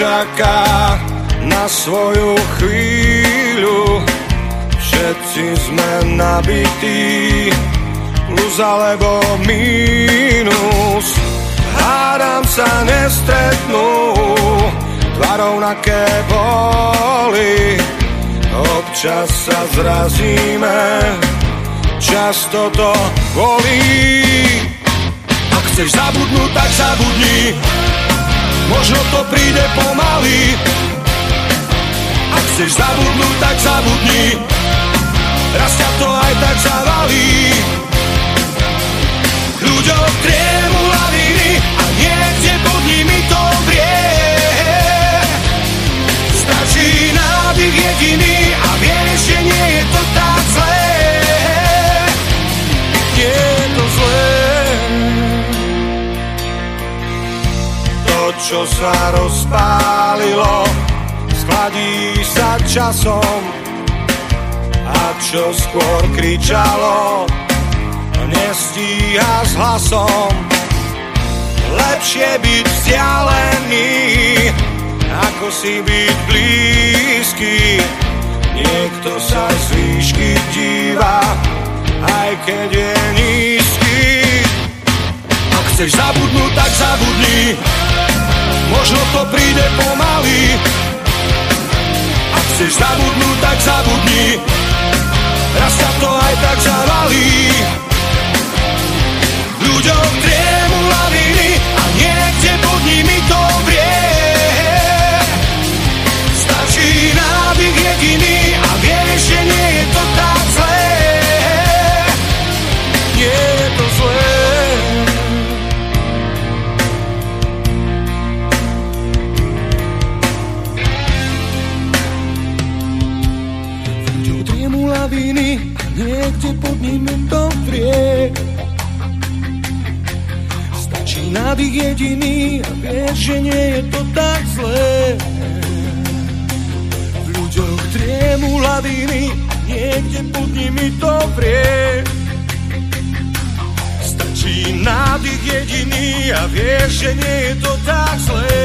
čaká na svoju chvíľu. Všetci sme nabití, plus alebo mínus. Hádam sa nestretnú, dva rovnaké boli. Občas sa zrazíme, často to bolí. Ak chceš zabudnúť, tak zabudni, možno to príde pomaly. Ak chceš zabudnúť, tak zabudni, raz ťa to aj tak zavalí. Ľuďom triemu lavíny a niekde pod nimi to vrie. Stačí nádych jediný a vieš, že nie je to tak zlé. Čo sa rozpálilo, schladí sa časom a čo skôr kričalo, nestíha s hlasom. Lepšie byť vzdialený, ako si byť blízky. Niekto sa z výšky díva, aj keď je nízky. Ak chceš zabudnúť, tak zabudni, možno to príde pomaly. Ak chceš zabudnúť, tak zabudni, raz sa to aj tak zavalí. Ľuďom triemu jediný a vieš, že nie je to tak zlé. V ľuďoch triemu laviny niekde pod nimi to vrie. Stačí nádych jediný a vieš, že nie je to tak zlé.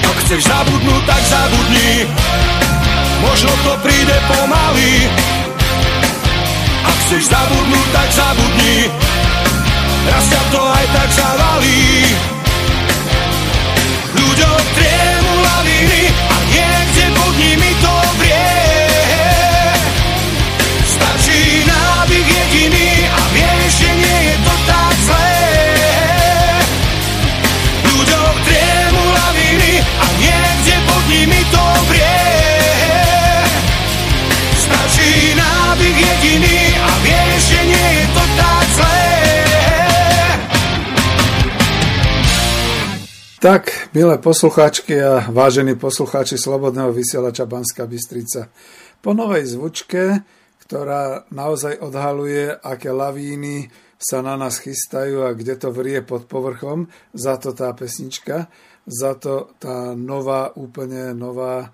Ak chceš zabudnúť, tak zabudni, možno to príde pomaly. Ak chceš zabudnúť, tak zabudni, raz to aj tak zavalí. Ľuďom triemu Tak, milé poslucháčky a vážení poslucháči Slobodného vysielača Banská Bystrica. Po novej zvučke, ktorá naozaj odhaluje, aké lavíny sa na nás chystajú a kde to vrie pod povrchom, za to tá pesnička, za to tá nová, úplne nová e,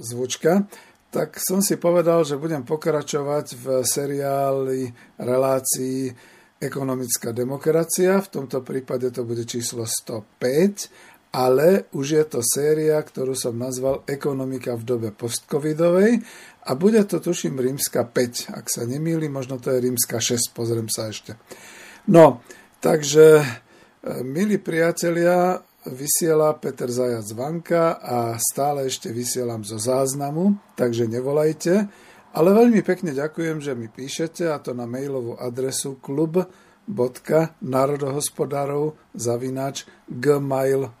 zvučka, tak som si povedal, že budem pokračovať v seriáli relácií ekonomická demokracia, v tomto prípade to bude číslo 105, ale už je to séria, ktorú som nazval Ekonomika v dobe postcovidovej a bude to, tuším, rímska 5, ak sa nemýli, možno to je rímska 6, pozriem sa ešte. No, takže, milí priatelia, vysiela Peter Zajac Vanka a stále ešte vysielam zo záznamu, takže nevolajte. Ale veľmi pekne ďakujem, že mi píšete a to na mailovú adresu klub.národohospodárov zavinač gmail.com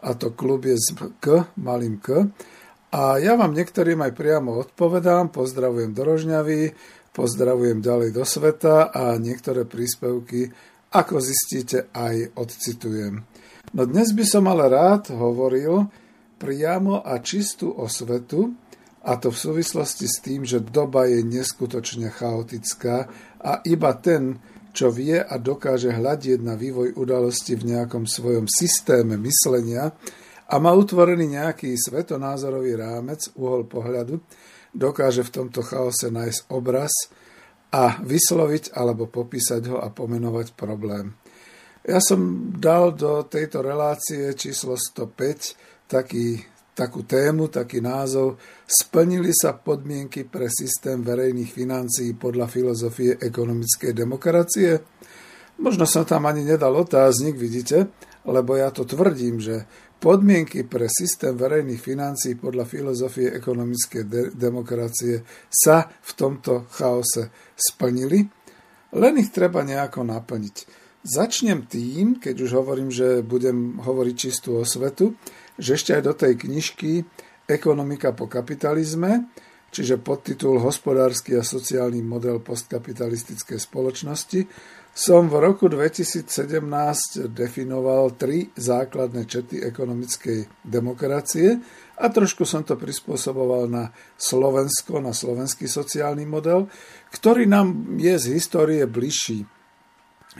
a to klub je z k, malým k. A ja vám niektorým aj priamo odpovedám, pozdravujem do Rožňavy, pozdravujem ďalej do sveta a niektoré príspevky, ako zistíte, aj odcitujem. No dnes by som ale rád hovoril priamo a čistú osvetu, a to v súvislosti s tým, že doba je neskutočne chaotická a iba ten, čo vie a dokáže hľadieť na vývoj udalosti v nejakom svojom systéme myslenia a má utvorený nejaký svetonázorový rámec, uhol pohľadu, dokáže v tomto chaose nájsť obraz a vysloviť alebo popísať ho a pomenovať problém. Ja som dal do tejto relácie číslo 105 taký, takú tému, taký názov Splnili sa podmienky pre systém verejných financií podľa filozofie ekonomickej demokracie? Možno som tam ani nedal otáznik, vidíte, lebo ja to tvrdím, že podmienky pre systém verejných financií podľa filozofie ekonomickej de- demokracie sa v tomto chaose splnili, len ich treba nejako naplniť. Začnem tým, keď už hovorím, že budem hovoriť čistú osvetu, že ešte aj do tej knižky Ekonomika po kapitalizme, čiže podtitul Hospodársky a sociálny model postkapitalistickej spoločnosti, som v roku 2017 definoval tri základné čety ekonomickej demokracie a trošku som to prispôsoboval na Slovensko, na slovenský sociálny model, ktorý nám je z histórie bližší.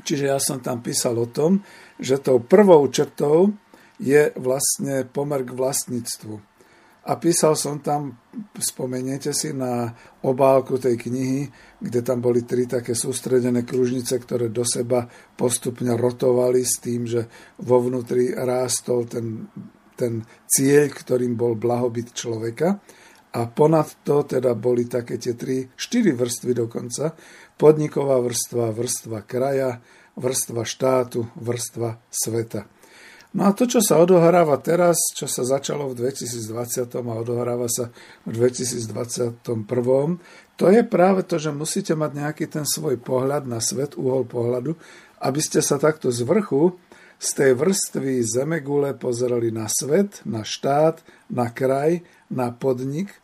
Čiže ja som tam písal o tom, že tou prvou črtou je vlastne pomer k vlastníctvu. A písal som tam, spomeniete si, na obálku tej knihy, kde tam boli tri také sústredené kružnice, ktoré do seba postupne rotovali s tým, že vo vnútri rástol ten, ten cieľ, ktorým bol blahobyt človeka. A ponad to teda boli také tie tri, štyri vrstvy dokonca, podniková vrstva, vrstva kraja, vrstva štátu, vrstva sveta. No a to, čo sa odohráva teraz, čo sa začalo v 2020 a odohráva sa v 2021, to je práve to, že musíte mať nejaký ten svoj pohľad na svet, uhol pohľadu, aby ste sa takto z vrchu, z tej vrstvy zemegule pozerali na svet, na štát, na kraj, na podnik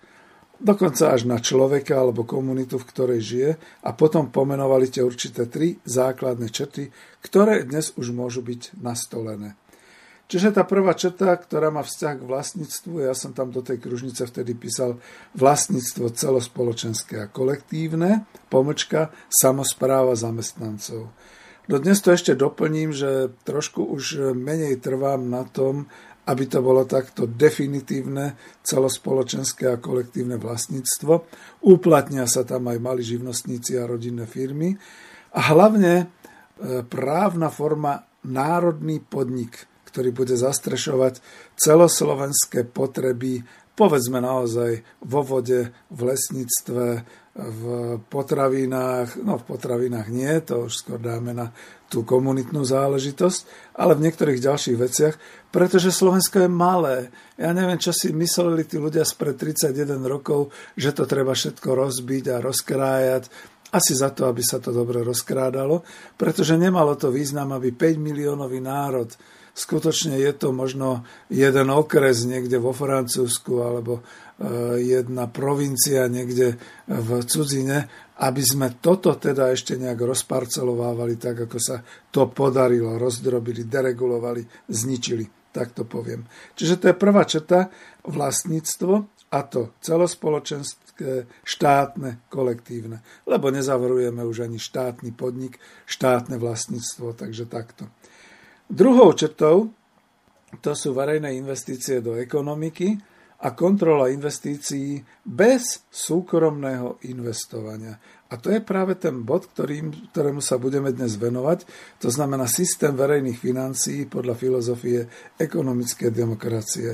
dokonca až na človeka alebo komunitu, v ktorej žije a potom pomenovali tie určité tri základné črty, ktoré dnes už môžu byť nastolené. Čiže tá prvá črta, ktorá má vzťah k vlastníctvu, ja som tam do tej kružnice vtedy písal vlastníctvo celospoločenské a kolektívne, pomlčka, samozpráva zamestnancov. No dnes to ešte doplním, že trošku už menej trvám na tom, aby to bolo takto definitívne celospoločenské a kolektívne vlastníctvo. Uplatnia sa tam aj mali živnostníci a rodinné firmy. A hlavne e, právna forma národný podnik, ktorý bude zastrešovať celoslovenské potreby, povedzme naozaj vo vode, v lesníctve, v potravinách, no v potravinách nie, to už skôr dáme na tú komunitnú záležitosť, ale v niektorých ďalších veciach, pretože Slovensko je malé. Ja neviem, čo si mysleli tí ľudia spred 31 rokov, že to treba všetko rozbiť a rozkrájať. Asi za to, aby sa to dobre rozkrádalo, pretože nemalo to význam, aby 5 miliónový národ skutočne je to možno jeden okres niekde vo Francúzsku alebo Eh, jedna provincia niekde v cudzine, aby sme toto teda ešte nejak rozparcelovávali tak, ako sa to podarilo, rozdrobili, deregulovali, zničili, tak to poviem. Čiže to je prvá četa, vlastníctvo a to celospoločenské, štátne, kolektívne. Lebo nezavrujeme už ani štátny podnik, štátne vlastníctvo, takže takto. Druhou četou to sú verejné investície do ekonomiky, a kontrola investícií bez súkromného investovania. A to je práve ten bod, ktorým, ktorému sa budeme dnes venovať. To znamená systém verejných financií podľa filozofie ekonomickej demokracie.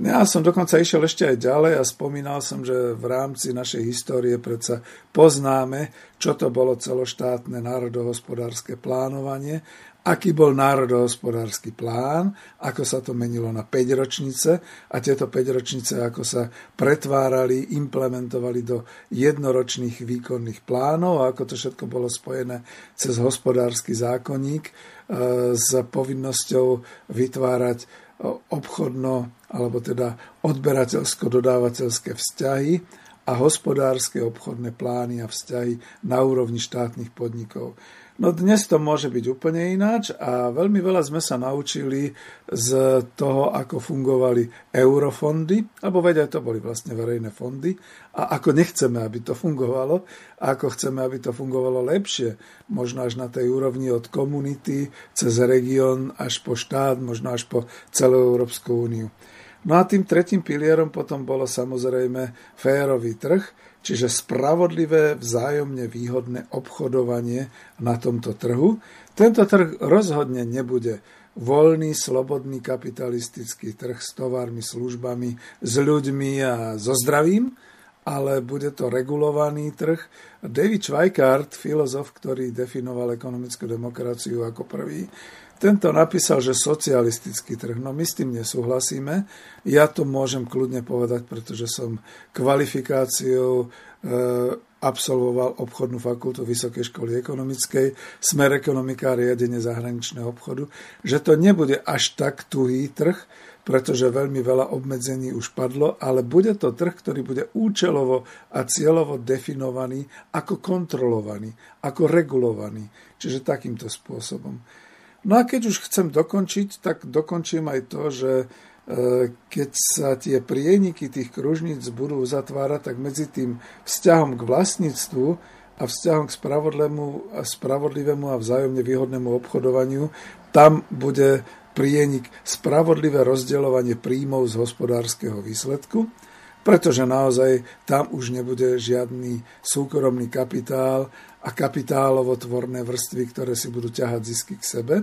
Ja som dokonca išiel ešte aj ďalej a spomínal som, že v rámci našej histórie predsa poznáme, čo to bolo celoštátne národohospodárske plánovanie aký bol národohospodársky plán, ako sa to menilo na 5 ročnice a tieto 5 ročnice ako sa pretvárali, implementovali do jednoročných výkonných plánov a ako to všetko bolo spojené cez hospodársky zákonník e, s povinnosťou vytvárať obchodno alebo teda odberateľsko-dodávateľské vzťahy a hospodárske obchodné plány a vzťahy na úrovni štátnych podnikov. No dnes to môže byť úplne ináč a veľmi veľa sme sa naučili z toho, ako fungovali eurofondy, alebo vedia, to boli vlastne verejné fondy a ako nechceme, aby to fungovalo a ako chceme, aby to fungovalo lepšie, možno až na tej úrovni od komunity, cez región až po štát, možno až po celú Európsku úniu. No a tým tretím pilierom potom bolo samozrejme férový trh, čiže spravodlivé, vzájomne výhodné obchodovanie na tomto trhu. Tento trh rozhodne nebude voľný, slobodný kapitalistický trh s tovarmi, službami, s ľuďmi a so zdravím, ale bude to regulovaný trh. David Schweikart, filozof, ktorý definoval ekonomickú demokraciu ako prvý, tento napísal, že socialistický trh. No my s tým nesúhlasíme. Ja to môžem kľudne povedať, pretože som kvalifikáciou e, absolvoval obchodnú fakultu Vysokej školy ekonomickej, smer ekonomika a riadenie zahraničného obchodu, že to nebude až tak tuhý trh, pretože veľmi veľa obmedzení už padlo, ale bude to trh, ktorý bude účelovo a cieľovo definovaný ako kontrolovaný, ako regulovaný. Čiže takýmto spôsobom. No a keď už chcem dokončiť, tak dokončím aj to, že e, keď sa tie prieniky tých kružníc budú uzatvárať, tak medzi tým vzťahom k vlastníctvu a vzťahom k spravodlivému, spravodlivému a vzájomne výhodnému obchodovaniu, tam bude prienik spravodlivé rozdeľovanie príjmov z hospodárskeho výsledku, pretože naozaj tam už nebude žiadny súkromný kapitál a kapitálovo tvorné vrstvy, ktoré si budú ťahať zisky k sebe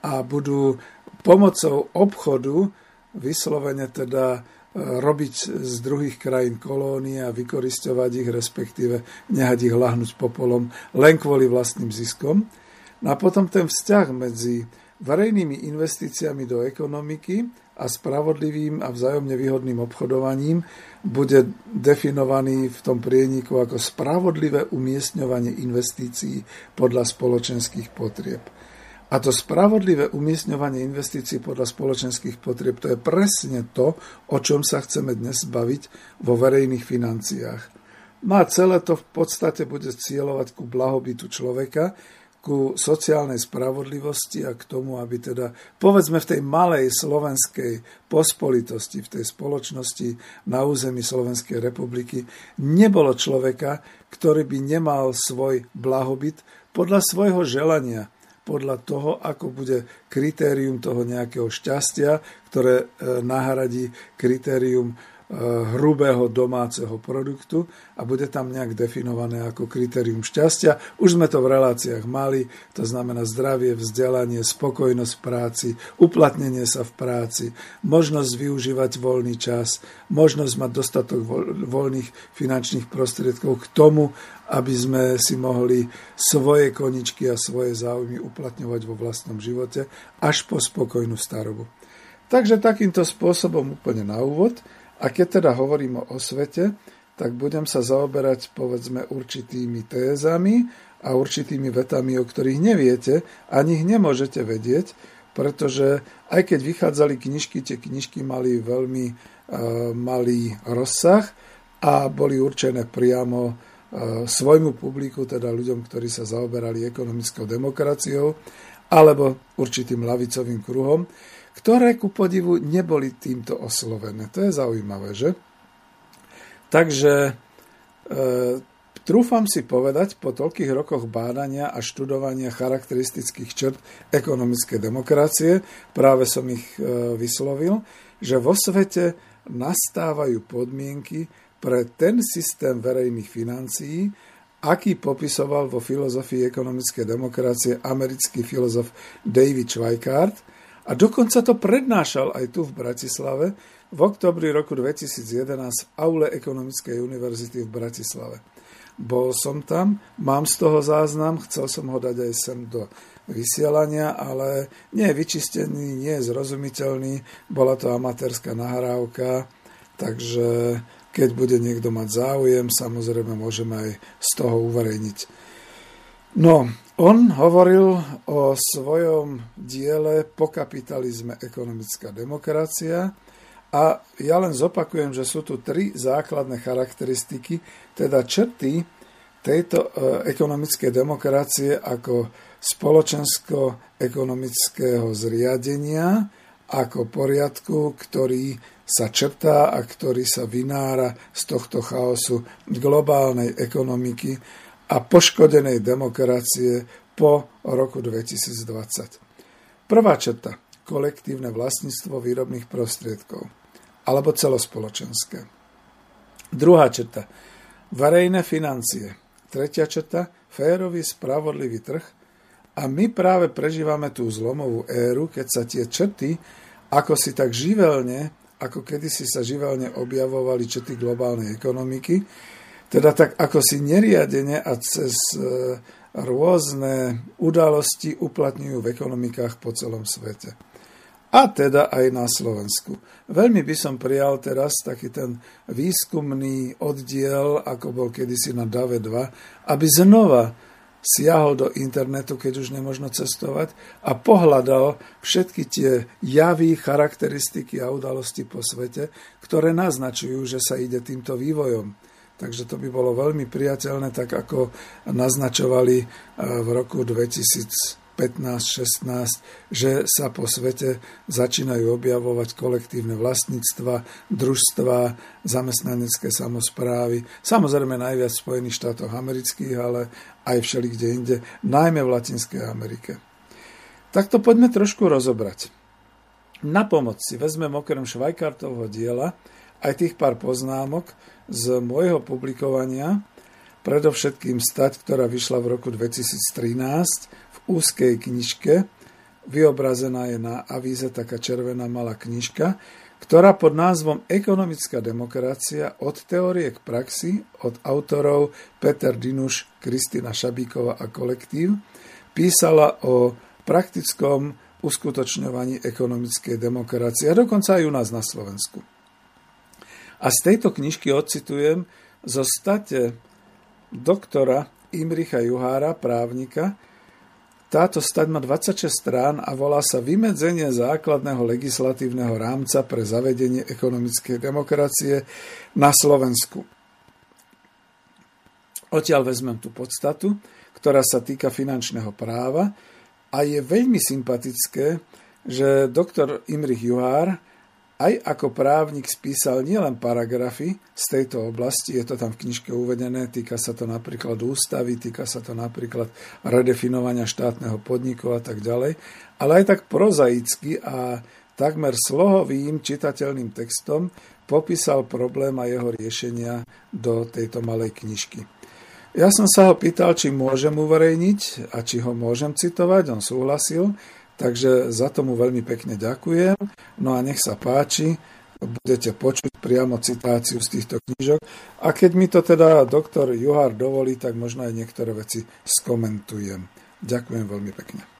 a budú pomocou obchodu vyslovene teda e, robiť z druhých krajín kolónie a vykoristovať ich, respektíve nehať ich lahnúť popolom len kvôli vlastným ziskom. No a potom ten vzťah medzi verejnými investíciami do ekonomiky a spravodlivým a vzájomne výhodným obchodovaním bude definovaný v tom prieniku ako spravodlivé umiestňovanie investícií podľa spoločenských potrieb. A to spravodlivé umiestňovanie investícií podľa spoločenských potrieb, to je presne to, o čom sa chceme dnes baviť vo verejných financiách. No a celé to v podstate bude cieľovať ku blahobytu človeka, ku sociálnej spravodlivosti a k tomu, aby teda, povedzme v tej malej slovenskej pospolitosti, v tej spoločnosti na území Slovenskej republiky, nebolo človeka, ktorý by nemal svoj blahobyt podľa svojho želania, podľa toho, ako bude kritérium toho nejakého šťastia, ktoré e, nahradí kritérium hrubého domáceho produktu a bude tam nejak definované ako kritérium šťastia. Už sme to v reláciách mali, to znamená zdravie, vzdelanie, spokojnosť v práci, uplatnenie sa v práci, možnosť využívať voľný čas, možnosť mať dostatok voľných finančných prostriedkov k tomu, aby sme si mohli svoje koničky a svoje záujmy uplatňovať vo vlastnom živote až po spokojnú starobu. Takže takýmto spôsobom úplne na úvod – a keď teda hovorím o svete, tak budem sa zaoberať povedzme určitými tézami a určitými vetami, o ktorých neviete, ani ich nemôžete vedieť, pretože aj keď vychádzali knižky, tie knižky mali veľmi uh, malý rozsah a boli určené priamo uh, svojmu publiku, teda ľuďom, ktorí sa zaoberali ekonomickou demokraciou alebo určitým lavicovým kruhom ktoré ku podivu neboli týmto oslovené. To je zaujímavé, že? Takže e, trúfam si povedať po toľkých rokoch bádania a študovania charakteristických črt ekonomickej demokracie, práve som ich e, vyslovil, že vo svete nastávajú podmienky pre ten systém verejných financií, aký popisoval vo filozofii ekonomickej demokracie americký filozof David Schweikart – a dokonca to prednášal aj tu v Bratislave v oktobri roku 2011 v aule Ekonomickej univerzity v Bratislave. Bol som tam, mám z toho záznam, chcel som ho dať aj sem do vysielania, ale nie je vyčistený, nie je zrozumiteľný, bola to amatérska nahrávka, takže keď bude niekto mať záujem, samozrejme môžeme aj z toho uverejniť. No, on hovoril o svojom diele po kapitalizme ekonomická demokracia. A ja len zopakujem, že sú tu tri základné charakteristiky, teda črty tejto e, ekonomickej demokracie ako spoločensko-ekonomického zriadenia, ako poriadku, ktorý sa črtá a ktorý sa vynára z tohto chaosu globálnej ekonomiky, a poškodenej demokracie po roku 2020. Prvá črta. Kolektívne vlastníctvo výrobných prostriedkov. alebo celospoločenské. Druhá črta. Verejné financie. Tretia črta. Férový, spravodlivý trh. A my práve prežívame tú zlomovú éru, keď sa tie črty, ako si tak živelne, ako kedysi sa živelne objavovali črty globálnej ekonomiky, teda tak ako si neriadene a cez e, rôzne udalosti uplatňujú v ekonomikách po celom svete. A teda aj na Slovensku. Veľmi by som prijal teraz taký ten výskumný oddiel, ako bol kedysi na DAVE 2, aby znova siahol do internetu, keď už nemožno cestovať a pohľadal všetky tie javy, charakteristiky a udalosti po svete, ktoré naznačujú, že sa ide týmto vývojom. Takže to by bolo veľmi priateľné, tak ako naznačovali eh, v roku 2015-16, že sa po svete začínajú objavovať kolektívne vlastníctva, družstva, zamestnanecké samozprávy. Samozrejme najviac v Spojených štátoch amerických, ale aj všeli kde inde, najmä v Latinskej Amerike. Tak to poďme trošku rozobrať. Na pomoc si vezmem okrem Švajkartovho diela aj tých pár poznámok, z môjho publikovania, predovšetkým stať, ktorá vyšla v roku 2013 v úzkej knižke, vyobrazená je na avíze taká červená malá knižka, ktorá pod názvom Ekonomická demokracia od teórie k praxi od autorov Peter Dinuš, Kristina Šabíková a kolektív písala o praktickom uskutočňovaní ekonomickej demokracie a dokonca aj u nás na Slovensku. A z tejto knižky ocitujem zo state doktora Imricha Juhára, právnika. Táto stať má 26 strán a volá sa Vymedzenie základného legislatívneho rámca pre zavedenie ekonomickej demokracie na Slovensku. Odtiaľ vezmem tú podstatu, ktorá sa týka finančného práva a je veľmi sympatické, že doktor Imrich Juhár aj ako právnik spísal nielen paragrafy z tejto oblasti, je to tam v knižke uvedené, týka sa to napríklad ústavy, týka sa to napríklad redefinovania štátneho podniku a tak ďalej, ale aj tak prozaicky a takmer slohovým čitateľným textom popísal problém a jeho riešenia do tejto malej knižky. Ja som sa ho pýtal, či môžem uverejniť a či ho môžem citovať, on súhlasil, Takže za tomu veľmi pekne ďakujem. No a nech sa páči, budete počuť priamo citáciu z týchto knižok. A keď mi to teda doktor Juhár dovolí, tak možno aj niektoré veci skomentujem. Ďakujem veľmi pekne.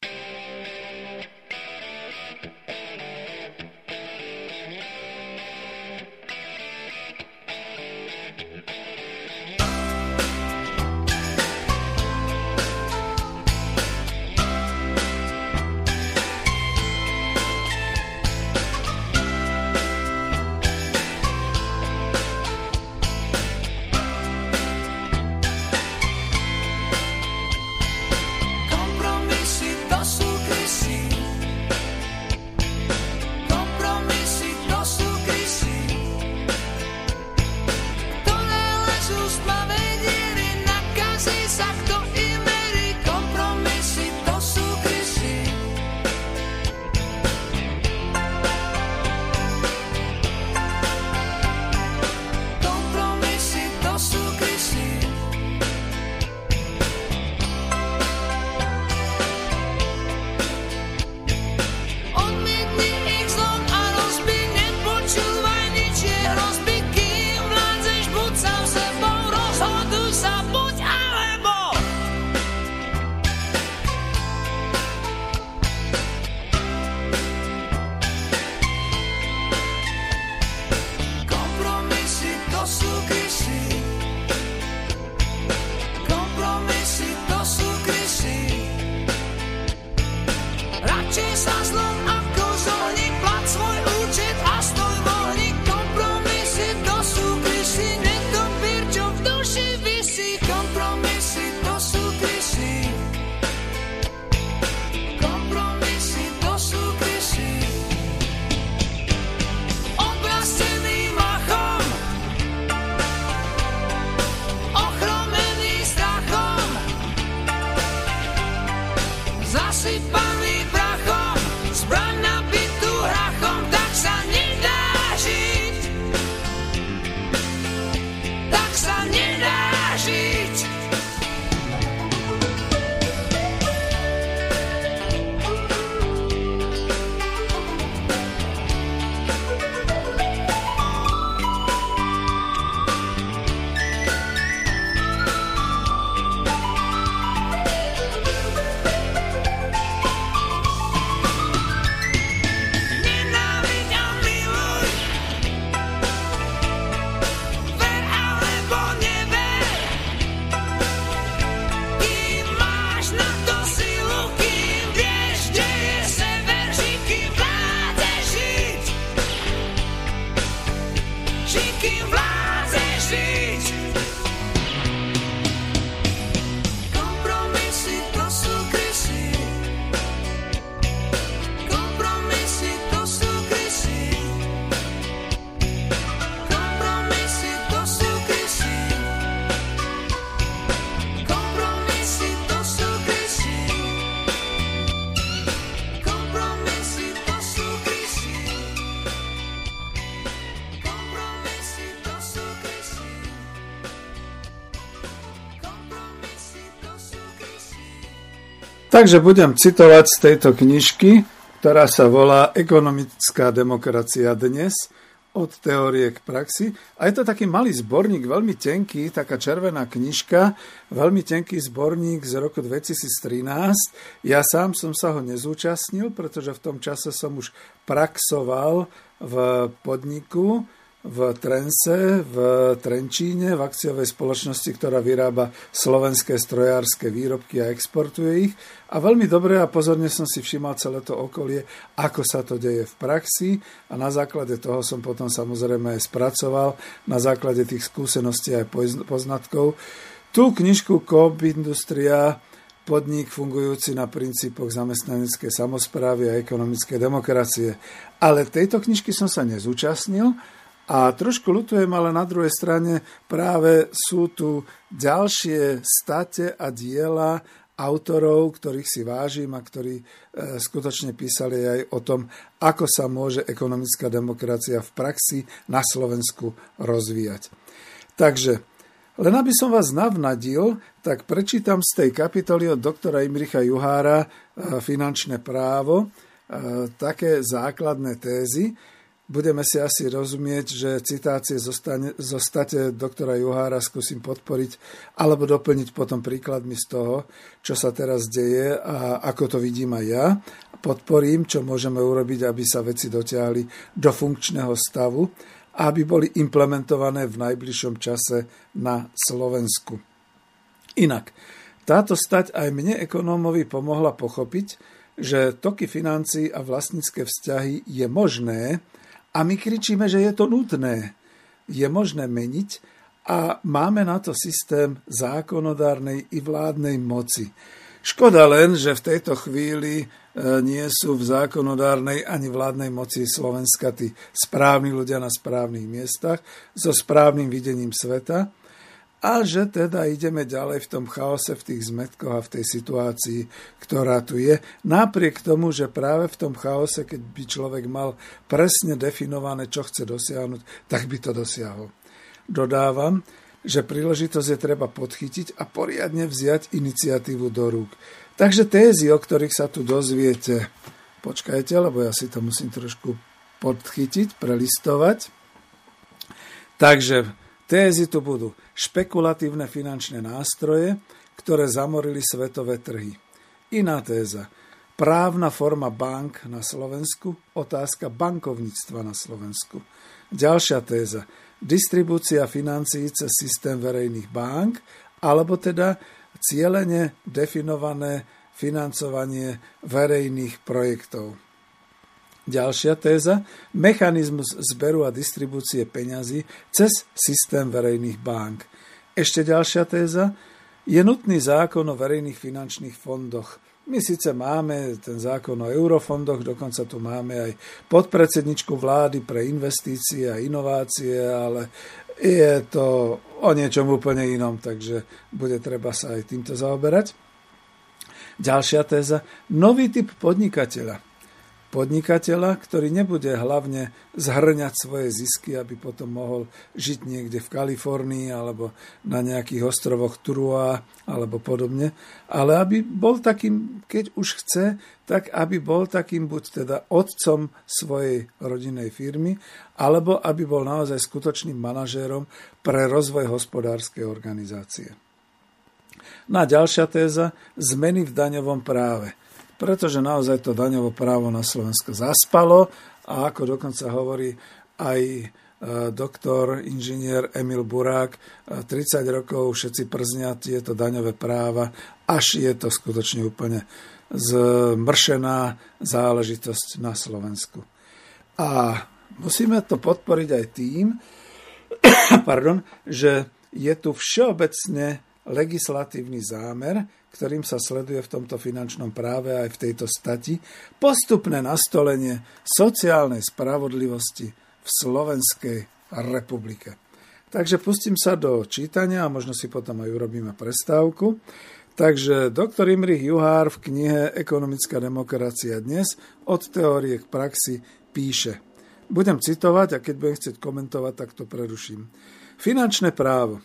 Takže budem citovať z tejto knižky, ktorá sa volá Ekonomická demokracia dnes od teórie k praxi. A je to taký malý zborník, veľmi tenký, taká červená knižka, veľmi tenký zborník z roku 2013. Ja sám som sa ho nezúčastnil, pretože v tom čase som už praxoval v podniku, v Trense, v Trenčíne, v akciovej spoločnosti, ktorá vyrába slovenské strojárske výrobky a exportuje ich. A veľmi dobre a pozorne som si všímal celé to okolie, ako sa to deje v praxi a na základe toho som potom samozrejme aj spracoval, na základe tých skúseností aj poznatkov. Tú knižku Coop Industria podnik fungujúci na princípoch zamestnaneckej samozprávy a ekonomickej demokracie. Ale tejto knižky som sa nezúčastnil, a trošku lutujem, ale na druhej strane práve sú tu ďalšie state a diela autorov, ktorých si vážim a ktorí e, skutočne písali aj o tom, ako sa môže ekonomická demokracia v praxi na Slovensku rozvíjať. Takže, len aby som vás navnadil, tak prečítam z tej kapitoly od doktora Imricha Juhára e, Finančné právo e, také základné tézy, budeme si asi rozumieť, že citácie zostane, zostate doktora Juhára skúsim podporiť alebo doplniť potom príkladmi z toho, čo sa teraz deje a ako to vidím aj ja. Podporím, čo môžeme urobiť, aby sa veci dotiahli do funkčného stavu a aby boli implementované v najbližšom čase na Slovensku. Inak, táto stať aj mne ekonómovi pomohla pochopiť, že toky financií a vlastnícke vzťahy je možné, a my kričíme, že je to nutné. Je možné meniť a máme na to systém zákonodárnej i vládnej moci. Škoda len, že v tejto chvíli e, nie sú v zákonodárnej ani vládnej moci Slovenska tí správni ľudia na správnych miestach so správnym videním sveta a že teda ideme ďalej v tom chaose, v tých zmetkoch a v tej situácii, ktorá tu je. Napriek tomu, že práve v tom chaose, keď by človek mal presne definované, čo chce dosiahnuť, tak by to dosiahol. Dodávam, že príležitosť je treba podchytiť a poriadne vziať iniciatívu do rúk. Takže tézy, o ktorých sa tu dozviete, počkajte, lebo ja si to musím trošku podchytiť, prelistovať. Takže Tézy tu budú špekulatívne finančné nástroje, ktoré zamorili svetové trhy. Iná téza. Právna forma bank na Slovensku, otázka bankovníctva na Slovensku. Ďalšia téza. Distribúcia financií cez systém verejných bank, alebo teda cieľene definované financovanie verejných projektov. Ďalšia téza, mechanizmus zberu a distribúcie peňazí cez systém verejných bank. Ešte ďalšia téza, je nutný zákon o verejných finančných fondoch. My síce máme ten zákon o eurofondoch, dokonca tu máme aj podpredsedničku vlády pre investície a inovácie, ale je to o niečom úplne inom, takže bude treba sa aj týmto zaoberať. Ďalšia téza, nový typ podnikateľa podnikateľa, ktorý nebude hlavne zhrňať svoje zisky, aby potom mohol žiť niekde v Kalifornii alebo na nejakých ostrovoch Trua alebo podobne, ale aby bol takým, keď už chce, tak aby bol takým buď teda otcom svojej rodinnej firmy, alebo aby bol naozaj skutočným manažérom pre rozvoj hospodárskej organizácie. Na ďalšia téza, zmeny v daňovom práve – pretože naozaj to daňovo právo na Slovensko zaspalo a ako dokonca hovorí aj e, doktor, inžinier Emil Burák, 30 e, rokov všetci prznia tieto daňové práva, až je to skutočne úplne zmršená záležitosť na Slovensku. A musíme to podporiť aj tým, pardon, že je tu všeobecne legislatívny zámer, ktorým sa sleduje v tomto finančnom práve aj v tejto stati, postupné nastolenie sociálnej spravodlivosti v Slovenskej republike. Takže pustím sa do čítania a možno si potom aj urobíme prestávku. Takže doktor Imrich Juhár v knihe Ekonomická demokracia dnes od teórie k praxi píše. Budem citovať a keď budem chcieť komentovať, tak to preruším. Finančné právo.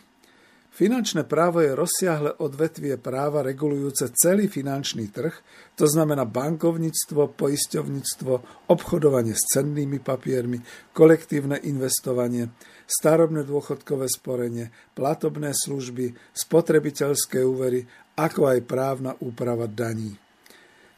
Finančné právo je rozsiahle odvetvie práva regulujúce celý finančný trh, to znamená bankovníctvo, poisťovníctvo, obchodovanie s cennými papiermi, kolektívne investovanie, starobné dôchodkové sporenie, platobné služby, spotrebiteľské úvery, ako aj právna úprava daní.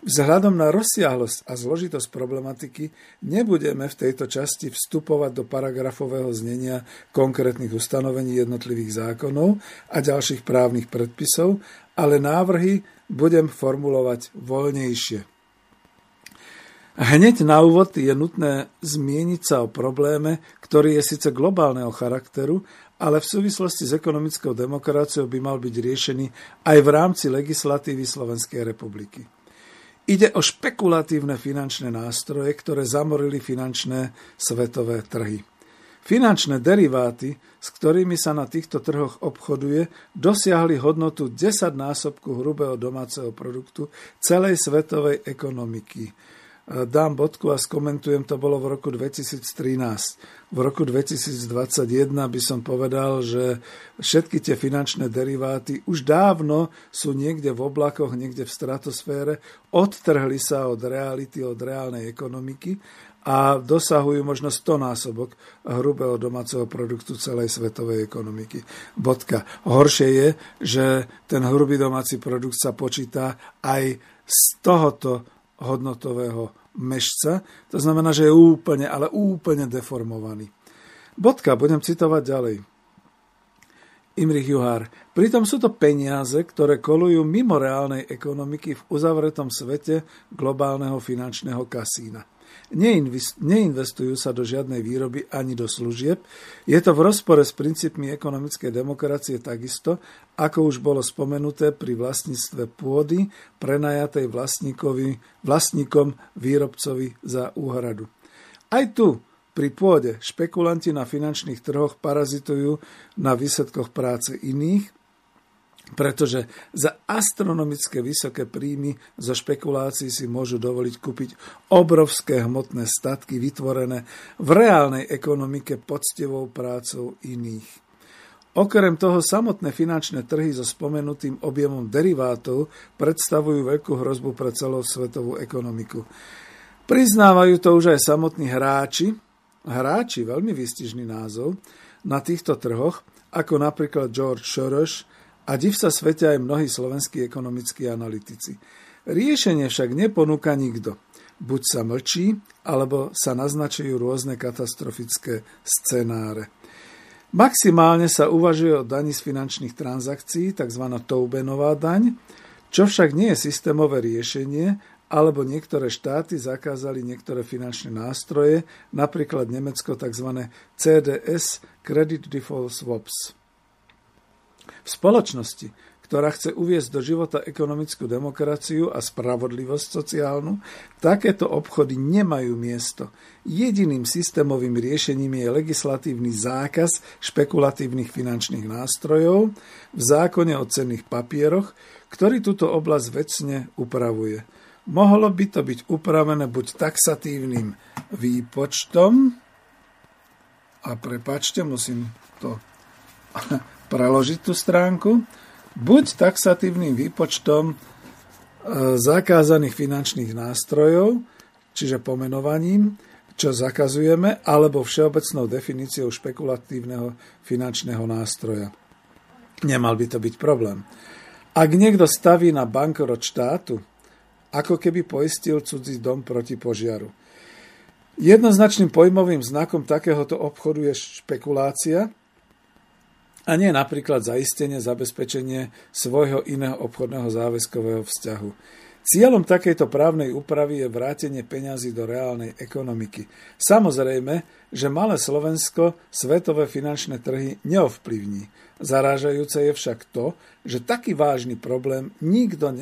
Vzhľadom na rozsiahlosť a zložitosť problematiky nebudeme v tejto časti vstupovať do paragrafového znenia konkrétnych ustanovení jednotlivých zákonov a ďalších právnych predpisov, ale návrhy budem formulovať voľnejšie. Hneď na úvod je nutné zmieniť sa o probléme, ktorý je síce globálneho charakteru, ale v súvislosti s ekonomickou demokraciou by mal byť riešený aj v rámci legislatívy Slovenskej republiky. Ide o špekulatívne finančné nástroje, ktoré zamorili finančné svetové trhy. Finančné deriváty, s ktorými sa na týchto trhoch obchoduje, dosiahli hodnotu 10 násobku hrubého domáceho produktu celej svetovej ekonomiky dám bodku a skomentujem, to bolo v roku 2013. V roku 2021 by som povedal, že všetky tie finančné deriváty už dávno sú niekde v oblakoch, niekde v stratosfére, odtrhli sa od reality, od reálnej ekonomiky a dosahujú možno 100 násobok hrubého domáceho produktu celej svetovej ekonomiky. Bodka. Horšie je, že ten hrubý domáci produkt sa počíta aj z tohoto hodnotového mešca. To znamená, že je úplne, ale úplne deformovaný. Bodka, budem citovať ďalej. Imrich Juhár. Pritom sú to peniaze, ktoré kolujú mimo reálnej ekonomiky v uzavretom svete globálneho finančného kasína. Neinvestujú sa do žiadnej výroby ani do služieb. Je to v rozpore s princípmi ekonomickej demokracie takisto, ako už bolo spomenuté pri vlastníctve pôdy prenajatej vlastníkom výrobcovi za úhradu. Aj tu pri pôde špekulanti na finančných trhoch parazitujú na výsledkoch práce iných pretože za astronomické vysoké príjmy zo špekulácií si môžu dovoliť kúpiť obrovské hmotné statky vytvorené v reálnej ekonomike poctivou prácou iných. Okrem toho samotné finančné trhy so spomenutým objemom derivátov predstavujú veľkú hrozbu pre celú svetovú ekonomiku. Priznávajú to už aj samotní hráči, hráči, veľmi výstižný názov, na týchto trhoch, ako napríklad George Soros, a div sa svete aj mnohí slovenskí ekonomickí analytici. Riešenie však neponúka nikto. Buď sa mlčí, alebo sa naznačujú rôzne katastrofické scenáre. Maximálne sa uvažuje o daní z finančných transakcií, tzv. Toubenová daň, čo však nie je systémové riešenie, alebo niektoré štáty zakázali niektoré finančné nástroje, napríklad Nemecko tzv. CDS, Credit Default Swaps. V spoločnosti, ktorá chce uviezť do života ekonomickú demokraciu a spravodlivosť sociálnu, takéto obchody nemajú miesto. Jediným systémovým riešením je legislatívny zákaz špekulatívnych finančných nástrojov v zákone o cenných papieroch, ktorý túto oblasť vecne upravuje. Mohlo by to byť upravené buď taxatívnym výpočtom, a prepačte, musím to preložiť tú stránku, buď taxatívnym výpočtom e, zakázaných finančných nástrojov, čiže pomenovaním, čo zakazujeme, alebo všeobecnou definíciou špekulatívneho finančného nástroja. Nemal by to byť problém. Ak niekto staví na bankrot štátu, ako keby poistil cudzí dom proti požiaru. Jednoznačným pojmovým znakom takéhoto obchodu je špekulácia, a nie napríklad zaistenie, zabezpečenie svojho iného obchodného záväzkového vzťahu. Cieľom takejto právnej úpravy je vrátenie peňazí do reálnej ekonomiky. Samozrejme, že malé Slovensko svetové finančné trhy neovplyvní. Zarážajúce je však to, že taký vážny problém nikto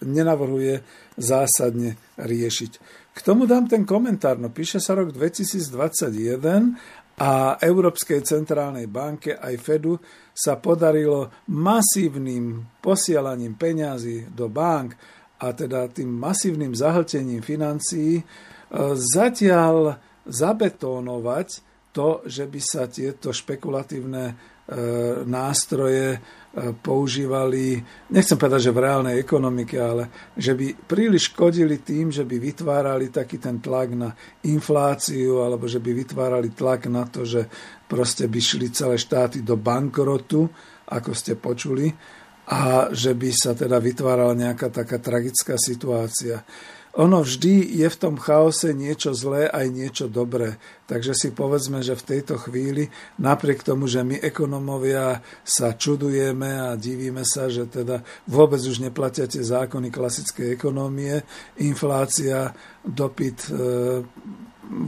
nenavrhuje zásadne riešiť. K tomu dám ten komentár, no píše sa rok 2021 a Európskej centrálnej banke aj Fedu sa podarilo masívnym posielaním peňazí do bank a teda tým masívnym zahltením financií e, zatiaľ zabetónovať to, že by sa tieto špekulatívne e, nástroje používali, nechcem povedať, že v reálnej ekonomike, ale že by príliš škodili tým, že by vytvárali taký ten tlak na infláciu, alebo že by vytvárali tlak na to, že proste by šli celé štáty do bankrotu, ako ste počuli a že by sa teda vytvárala nejaká taká tragická situácia. Ono vždy je v tom chaose niečo zlé aj niečo dobré. Takže si povedzme, že v tejto chvíli, napriek tomu, že my ekonomovia sa čudujeme a divíme sa, že teda vôbec už neplatia tie zákony klasickej ekonómie, inflácia, dopyt e,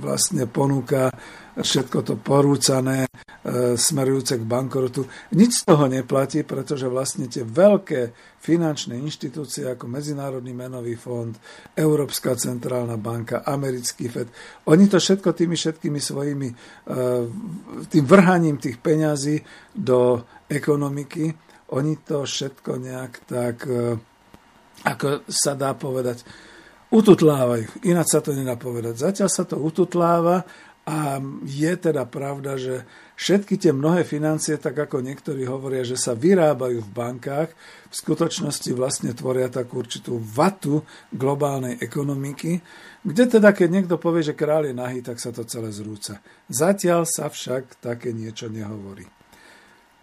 vlastne ponúka všetko to porúcané, e, smerujúce k bankrotu. Nič z toho neplatí, pretože vlastne tie veľké finančné inštitúcie ako Medzinárodný menový fond, Európska centrálna banka, americký FED, oni to všetko tými všetkými svojimi, e, tým vrhaním tých peňazí do ekonomiky, oni to všetko nejak tak, e, ako sa dá povedať, ututlávajú. Ináč sa to nedá povedať. Zatiaľ sa to ututláva a je teda pravda, že všetky tie mnohé financie, tak ako niektorí hovoria, že sa vyrábajú v bankách, v skutočnosti vlastne tvoria takú určitú vatu globálnej ekonomiky, kde teda, keď niekto povie, že kráľ je nahý, tak sa to celé zrúca. Zatiaľ sa však také niečo nehovorí.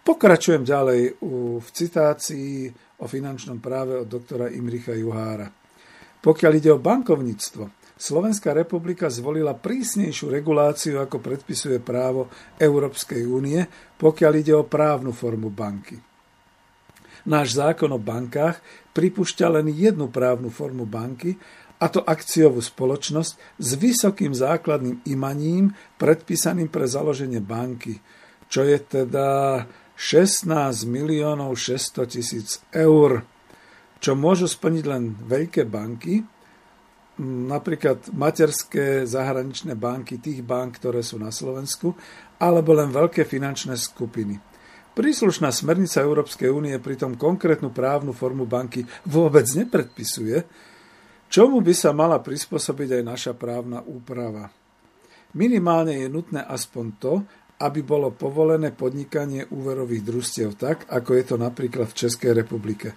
Pokračujem ďalej v citácii o finančnom práve od doktora Imricha Juhára. Pokiaľ ide o bankovníctvo, Slovenská republika zvolila prísnejšiu reguláciu, ako predpisuje právo Európskej únie, pokiaľ ide o právnu formu banky. Náš zákon o bankách pripúšťa len jednu právnu formu banky, a to akciovú spoločnosť s vysokým základným imaním predpísaným pre založenie banky, čo je teda 16 miliónov 600 tisíc eur, čo môžu splniť len veľké banky, napríklad materské zahraničné banky tých bank, ktoré sú na Slovensku, alebo len veľké finančné skupiny. Príslušná smernica Európskej únie pritom konkrétnu právnu formu banky vôbec nepredpisuje, čomu by sa mala prispôsobiť aj naša právna úprava. Minimálne je nutné aspoň to, aby bolo povolené podnikanie úverových družstiev tak, ako je to napríklad v Českej republike.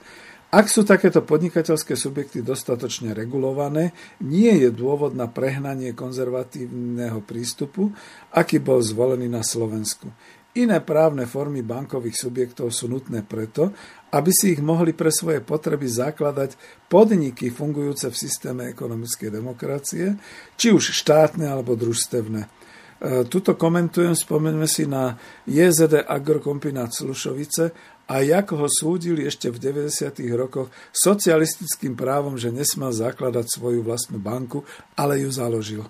Ak sú takéto podnikateľské subjekty dostatočne regulované, nie je dôvod na prehnanie konzervatívneho prístupu, aký bol zvolený na Slovensku. Iné právne formy bankových subjektov sú nutné preto, aby si ich mohli pre svoje potreby zakladať podniky fungujúce v systéme ekonomickej demokracie, či už štátne alebo družstevné. E, tuto komentujem, spomeňme si na JZD Agrokombinát Slušovice a ako ho súdili ešte v 90. rokoch socialistickým právom, že nesmal zakladať svoju vlastnú banku, ale ju založil.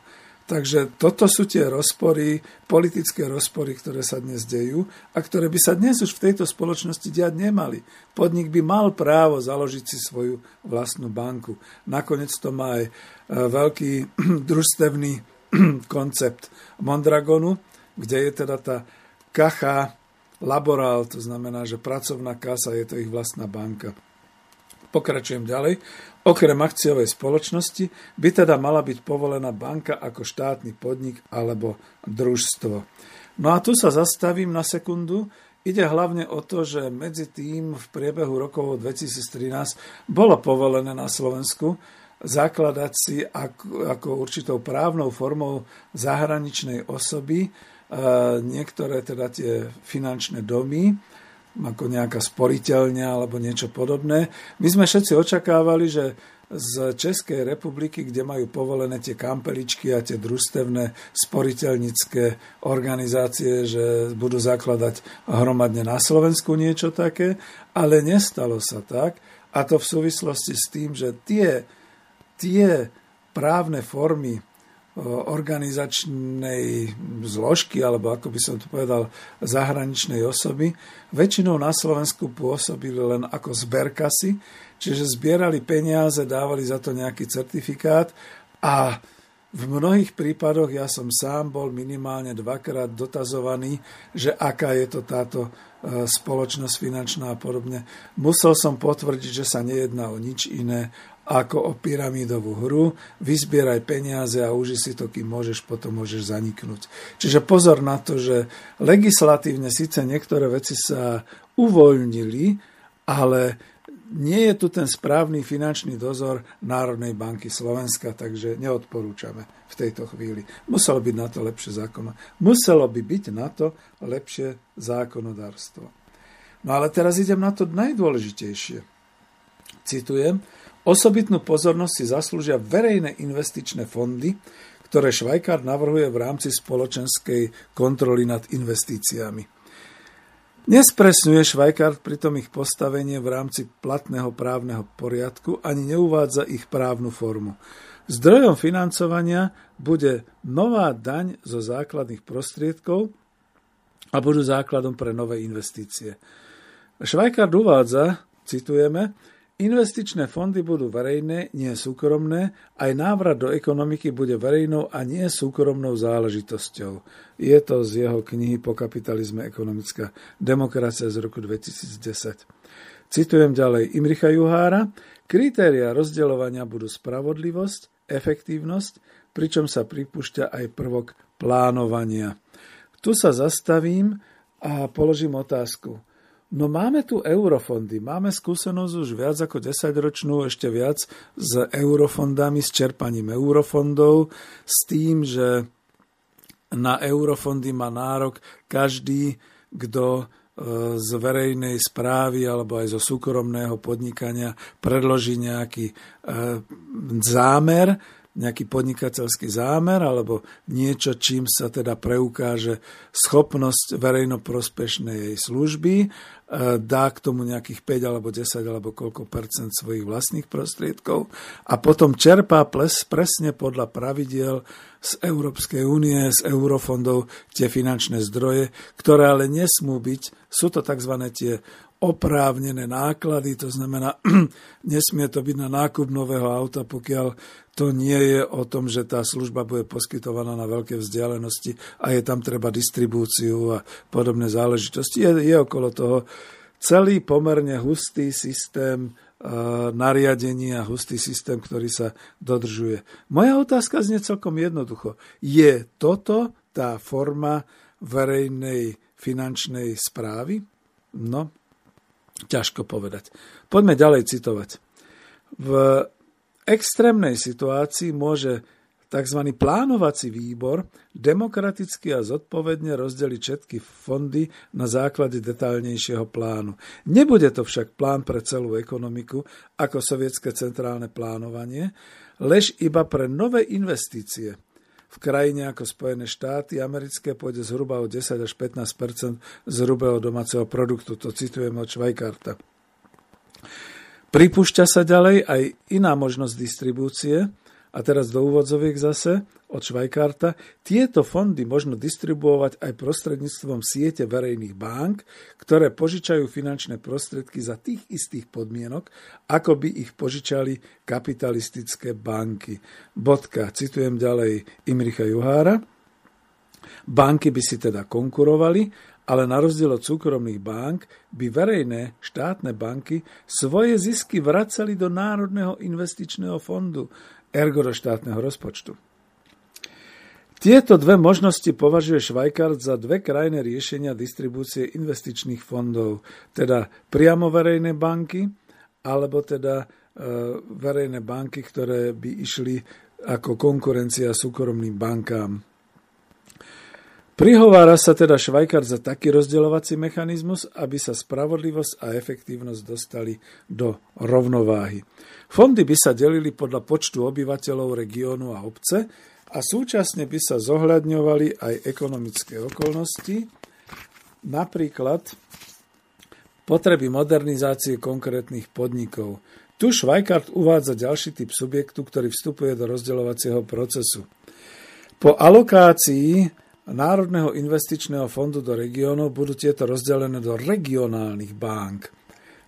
Takže toto sú tie rozpory, politické rozpory, ktoré sa dnes dejú a ktoré by sa dnes už v tejto spoločnosti diať nemali. Podnik by mal právo založiť si svoju vlastnú banku. Nakoniec to má aj e, veľký družstevný koncept Mondragonu, kde je teda tá kacha laborál, to znamená, že pracovná kasa je to ich vlastná banka. Pokračujem ďalej. Okrem akciovej spoločnosti by teda mala byť povolená banka ako štátny podnik alebo družstvo. No a tu sa zastavím na sekundu. Ide hlavne o to, že medzi tým v priebehu rokov 2013 bolo povolené na Slovensku zakladať si ako, ako určitou právnou formou zahraničnej osoby niektoré teda tie finančné domy, ako nejaká sporiteľňa alebo niečo podobné. My sme všetci očakávali, že z Českej republiky, kde majú povolené tie kampeličky a tie družstevné sporiteľnické organizácie, že budú zakladať hromadne na Slovensku niečo také, ale nestalo sa tak. A to v súvislosti s tým, že tie tie právne formy organizačnej zložky, alebo ako by som to povedal, zahraničnej osoby, väčšinou na Slovensku pôsobili len ako zberkasy, čiže zbierali peniaze, dávali za to nejaký certifikát a v mnohých prípadoch ja som sám bol minimálne dvakrát dotazovaný, že aká je to táto e, spoločnosť finančná a podobne. Musel som potvrdiť, že sa nejedná o nič iné ako o pyramídovú hru. Vyzbieraj peniaze a uži si to, kým môžeš, potom môžeš zaniknúť. Čiže pozor na to, že legislatívne síce niektoré veci sa uvoľnili, ale nie je tu ten správny finančný dozor Národnej banky Slovenska, takže neodporúčame v tejto chvíli. Muselo byť na to lepšie zákono. Muselo by byť na to lepšie zákonodárstvo. No ale teraz idem na to najdôležitejšie. Citujem, osobitnú pozornosť si zaslúžia verejné investičné fondy, ktoré Švajkár navrhuje v rámci spoločenskej kontroly nad investíciami. Nespresňuje Švajkart pritom ich postavenie v rámci platného právneho poriadku ani neuvádza ich právnu formu. Zdrojom financovania bude nová daň zo základných prostriedkov a budú základom pre nové investície. Švajkart uvádza, citujeme, Investičné fondy budú verejné, nie súkromné, aj návrat do ekonomiky bude verejnou a nie súkromnou záležitosťou. Je to z jeho knihy Po kapitalizme ekonomická demokracia z roku 2010. Citujem ďalej Imricha Juhára. Kritéria rozdeľovania budú spravodlivosť, efektívnosť, pričom sa pripúšťa aj prvok plánovania. Tu sa zastavím a položím otázku. No máme tu eurofondy, máme skúsenosť už viac ako 10 ročnú, ešte viac s eurofondami, s čerpaním eurofondov, s tým, že na eurofondy má nárok každý, kto e, z verejnej správy alebo aj zo súkromného podnikania predloží nejaký e, zámer, nejaký podnikateľský zámer alebo niečo, čím sa teda preukáže schopnosť verejnoprospešnej služby, e, dá k tomu nejakých 5 alebo 10 alebo koľko percent svojich vlastných prostriedkov a potom čerpá ples presne podľa pravidiel z Európskej únie, z eurofondov tie finančné zdroje, ktoré ale nesmú byť, sú to tzv. tie oprávnené náklady, to znamená, nesmie to byť na nákup nového auta, pokiaľ to nie je o tom, že tá služba bude poskytovaná na veľké vzdialenosti a je tam treba distribúciu a podobné záležitosti. Je, je okolo toho celý pomerne hustý systém uh, nariadení a hustý systém, ktorý sa dodržuje. Moja otázka znie celkom jednoducho. Je toto tá forma verejnej finančnej správy? No, Ťažko povedať. Poďme ďalej citovať. V extrémnej situácii môže tzv. plánovací výbor demokraticky a zodpovedne rozdeliť všetky fondy na základe detailnejšieho plánu. Nebude to však plán pre celú ekonomiku ako sovietské centrálne plánovanie, lež iba pre nové investície – v krajine ako Spojené štáty americké pôjde zhruba o 10 až 15% z hrubého domáceho produktu. To citujem od Švajkarta. Pripúšťa sa ďalej aj iná možnosť distribúcie, a teraz do úvodzoviek zase od Švajkarta. Tieto fondy možno distribuovať aj prostredníctvom siete verejných bank, ktoré požičajú finančné prostriedky za tých istých podmienok, ako by ich požičali kapitalistické banky. Bodka, citujem ďalej Imricha Juhára. Banky by si teda konkurovali, ale na rozdiel od súkromných bank by verejné štátne banky svoje zisky vracali do Národného investičného fondu, ergo do štátneho rozpočtu. Tieto dve možnosti považuje Švajkart za dve krajné riešenia distribúcie investičných fondov, teda priamo verejné banky, alebo teda e, verejné banky, ktoré by išli ako konkurencia súkromným bankám. Prihovára sa teda Švajkart za taký rozdeľovací mechanizmus, aby sa spravodlivosť a efektívnosť dostali do rovnováhy. Fondy by sa delili podľa počtu obyvateľov regiónu a obce a súčasne by sa zohľadňovali aj ekonomické okolnosti, napríklad potreby modernizácie konkrétnych podnikov. Tu Švajkart uvádza ďalší typ subjektu, ktorý vstupuje do rozdeľovacieho procesu. Po alokácii Národného investičného fondu do regiónov budú tieto rozdelené do regionálnych bank.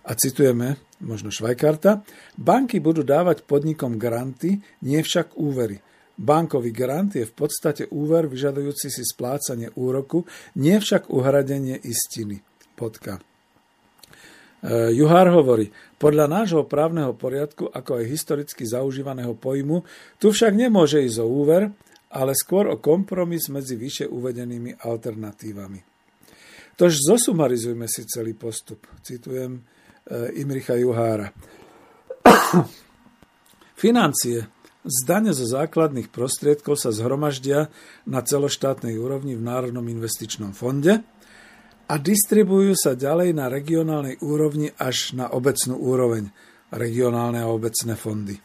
A citujeme, možno Švajkarta, banky budú dávať podnikom granty, nie však úvery. Bankový grant je v podstate úver vyžadujúci si splácanie úroku, nie však uhradenie istiny. Podka. E, Juhár hovorí, podľa nášho právneho poriadku, ako aj historicky zaužívaného pojmu, tu však nemôže ísť o úver, ale skôr o kompromis medzi vyše uvedenými alternatívami. Tož zosumarizujme si celý postup. Citujem e, Imricha Juhára. Financie z zo základných prostriedkov sa zhromaždia na celoštátnej úrovni v Národnom investičnom fonde a distribujú sa ďalej na regionálnej úrovni až na obecnú úroveň, regionálne a obecné fondy.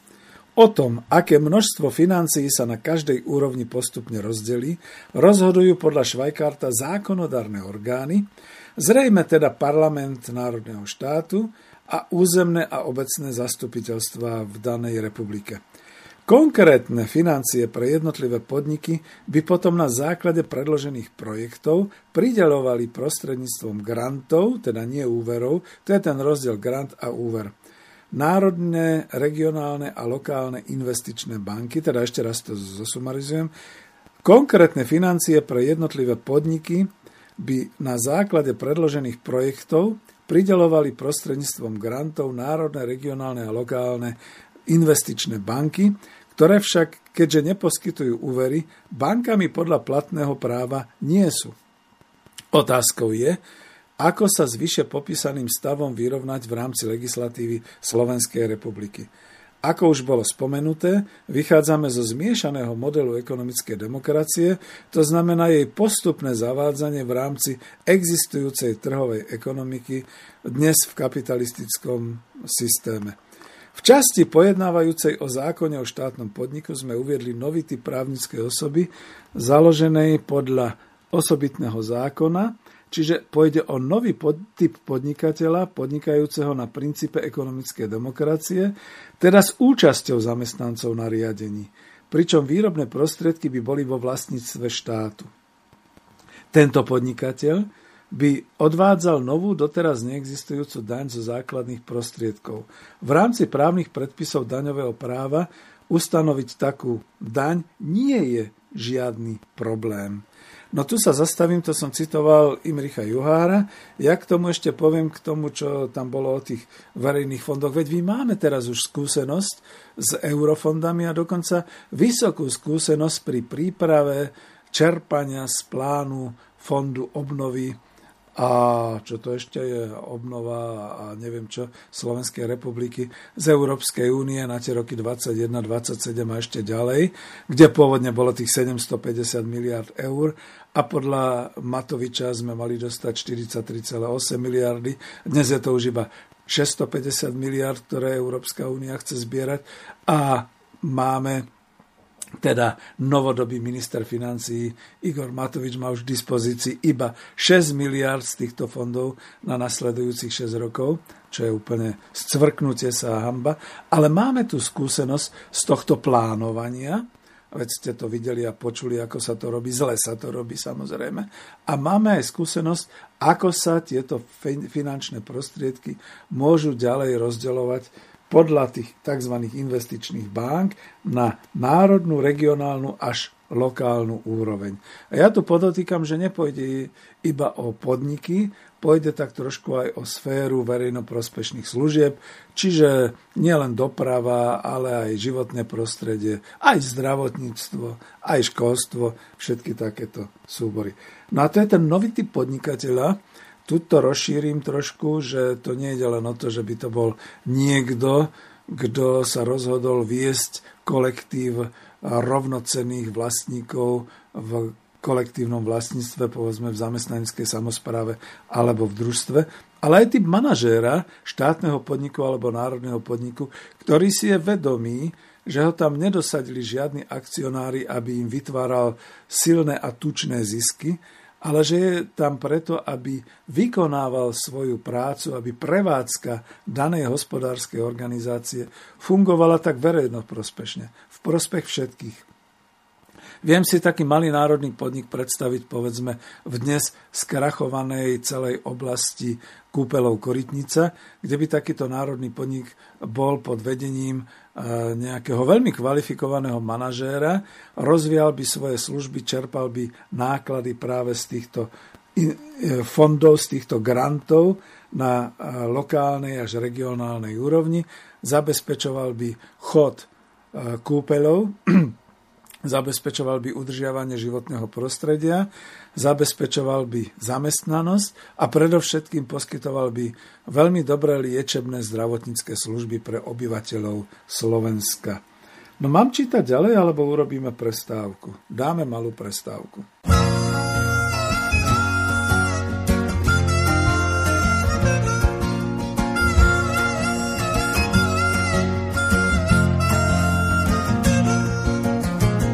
O tom, aké množstvo financií sa na každej úrovni postupne rozdelí, rozhodujú podľa Švajkarta zákonodárne orgány, zrejme teda parlament národného štátu a územné a obecné zastupiteľstva v danej republike. Konkrétne financie pre jednotlivé podniky by potom na základe predložených projektov pridelovali prostredníctvom grantov, teda nie úverov, to je ten rozdiel grant a úver. Národné, regionálne a lokálne investičné banky, teda ešte raz to zosumarizujem, konkrétne financie pre jednotlivé podniky by na základe predložených projektov pridelovali prostredníctvom grantov národné, regionálne a lokálne investičné banky, ktoré však, keďže neposkytujú úvery, bankami podľa platného práva nie sú. Otázkou je, ako sa s vyše popísaným stavom vyrovnať v rámci legislatívy Slovenskej republiky. Ako už bolo spomenuté, vychádzame zo zmiešaného modelu ekonomickej demokracie, to znamená jej postupné zavádzanie v rámci existujúcej trhovej ekonomiky dnes v kapitalistickom systéme. V časti pojednávajúcej o zákone o štátnom podniku sme uviedli nový typ právnickej osoby, založenej podľa osobitného zákona, čiže pôjde o nový pod, typ podnikateľa, podnikajúceho na princípe ekonomickej demokracie, teda s účasťou zamestnancov na riadení, pričom výrobné prostriedky by boli vo vlastníctve štátu. Tento podnikateľ by odvádzal novú doteraz neexistujúcu daň zo základných prostriedkov. V rámci právnych predpisov daňového práva ustanoviť takú daň nie je žiadny problém. No tu sa zastavím, to som citoval Imricha Juhára. Ja k tomu ešte poviem k tomu, čo tam bolo o tých verejných fondoch. Veď my máme teraz už skúsenosť s eurofondami a dokonca vysokú skúsenosť pri príprave čerpania z plánu fondu obnovy a čo to ešte je obnova a neviem čo Slovenskej republiky z Európskej únie na tie roky 21, 27 a ešte ďalej, kde pôvodne bolo tých 750 miliard eur a podľa Matoviča sme mali dostať 43,8 miliardy. Dnes je to už iba 650 miliard, ktoré Európska únia chce zbierať a máme teda novodobý minister financí Igor Matovič má už v dispozícii iba 6 miliard z týchto fondov na nasledujúcich 6 rokov, čo je úplne scvrknutie sa a hamba. Ale máme tu skúsenosť z tohto plánovania, veď ste to videli a počuli, ako sa to robí, zle sa to robí samozrejme. A máme aj skúsenosť, ako sa tieto finančné prostriedky môžu ďalej rozdeľovať podľa tých tzv. investičných bank na národnú, regionálnu až lokálnu úroveň. A ja tu podotýkam, že nepôjde iba o podniky, pôjde tak trošku aj o sféru verejnoprospešných služieb, čiže nielen doprava, ale aj životné prostredie, aj zdravotníctvo, aj školstvo, všetky takéto súbory. No a to je ten nový typ podnikateľa, Tuto rozšírim trošku, že to nie je len o to, že by to bol niekto, kto sa rozhodol viesť kolektív rovnocenných vlastníkov v kolektívnom vlastníctve, povedzme v zamestnaneckej samozpráve alebo v družstve, ale aj typ manažéra štátneho podniku alebo národného podniku, ktorý si je vedomý, že ho tam nedosadili žiadni akcionári, aby im vytváral silné a tučné zisky, ale že je tam preto, aby vykonával svoju prácu, aby prevádzka danej hospodárskej organizácie fungovala tak verejno prospešne, v prospech všetkých. Viem si taký malý národný podnik predstaviť, povedzme, v dnes skrachovanej celej oblasti kúpelov Korytnica, kde by takýto národný podnik bol pod vedením e, nejakého veľmi kvalifikovaného manažéra, rozvíjal by svoje služby, čerpal by náklady práve z týchto e, fondov, z týchto grantov na e, lokálnej až regionálnej úrovni, zabezpečoval by chod kúpeľov, zabezpečoval by udržiavanie životného prostredia, zabezpečoval by zamestnanosť a predovšetkým poskytoval by veľmi dobré liečebné zdravotnícke služby pre obyvateľov Slovenska. No mám čítať ďalej, alebo urobíme prestávku? Dáme malú prestávku.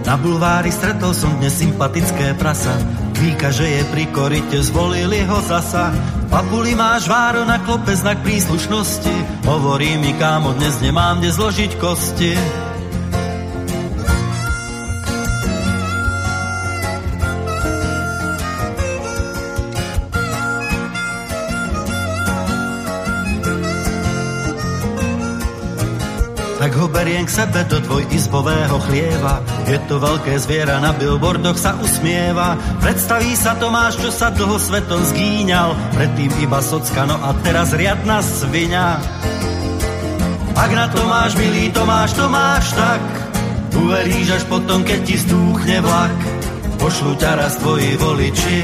Na bulvári stretol som dnes sympatické prasa. Kvíka, že je pri korite, zvolili ho zasa. Papuli máš váro na klope znak príslušnosti. Hovorí mi, kámo, dnes nemám kde zložiť kosti. Tak ho beriem k sebe do dvojizbového chlieva. Je to veľké zviera, na billboardoch sa usmieva. Predstaví sa Tomáš, čo sa dlho svetom zgíňal. Predtým iba socka, no a teraz riadna svinia. Ak na to máš, milý Tomáš, Tomáš, tak uveríš až potom, keď ti stúchne vlak. Pošlu ťa raz tvoji voliči.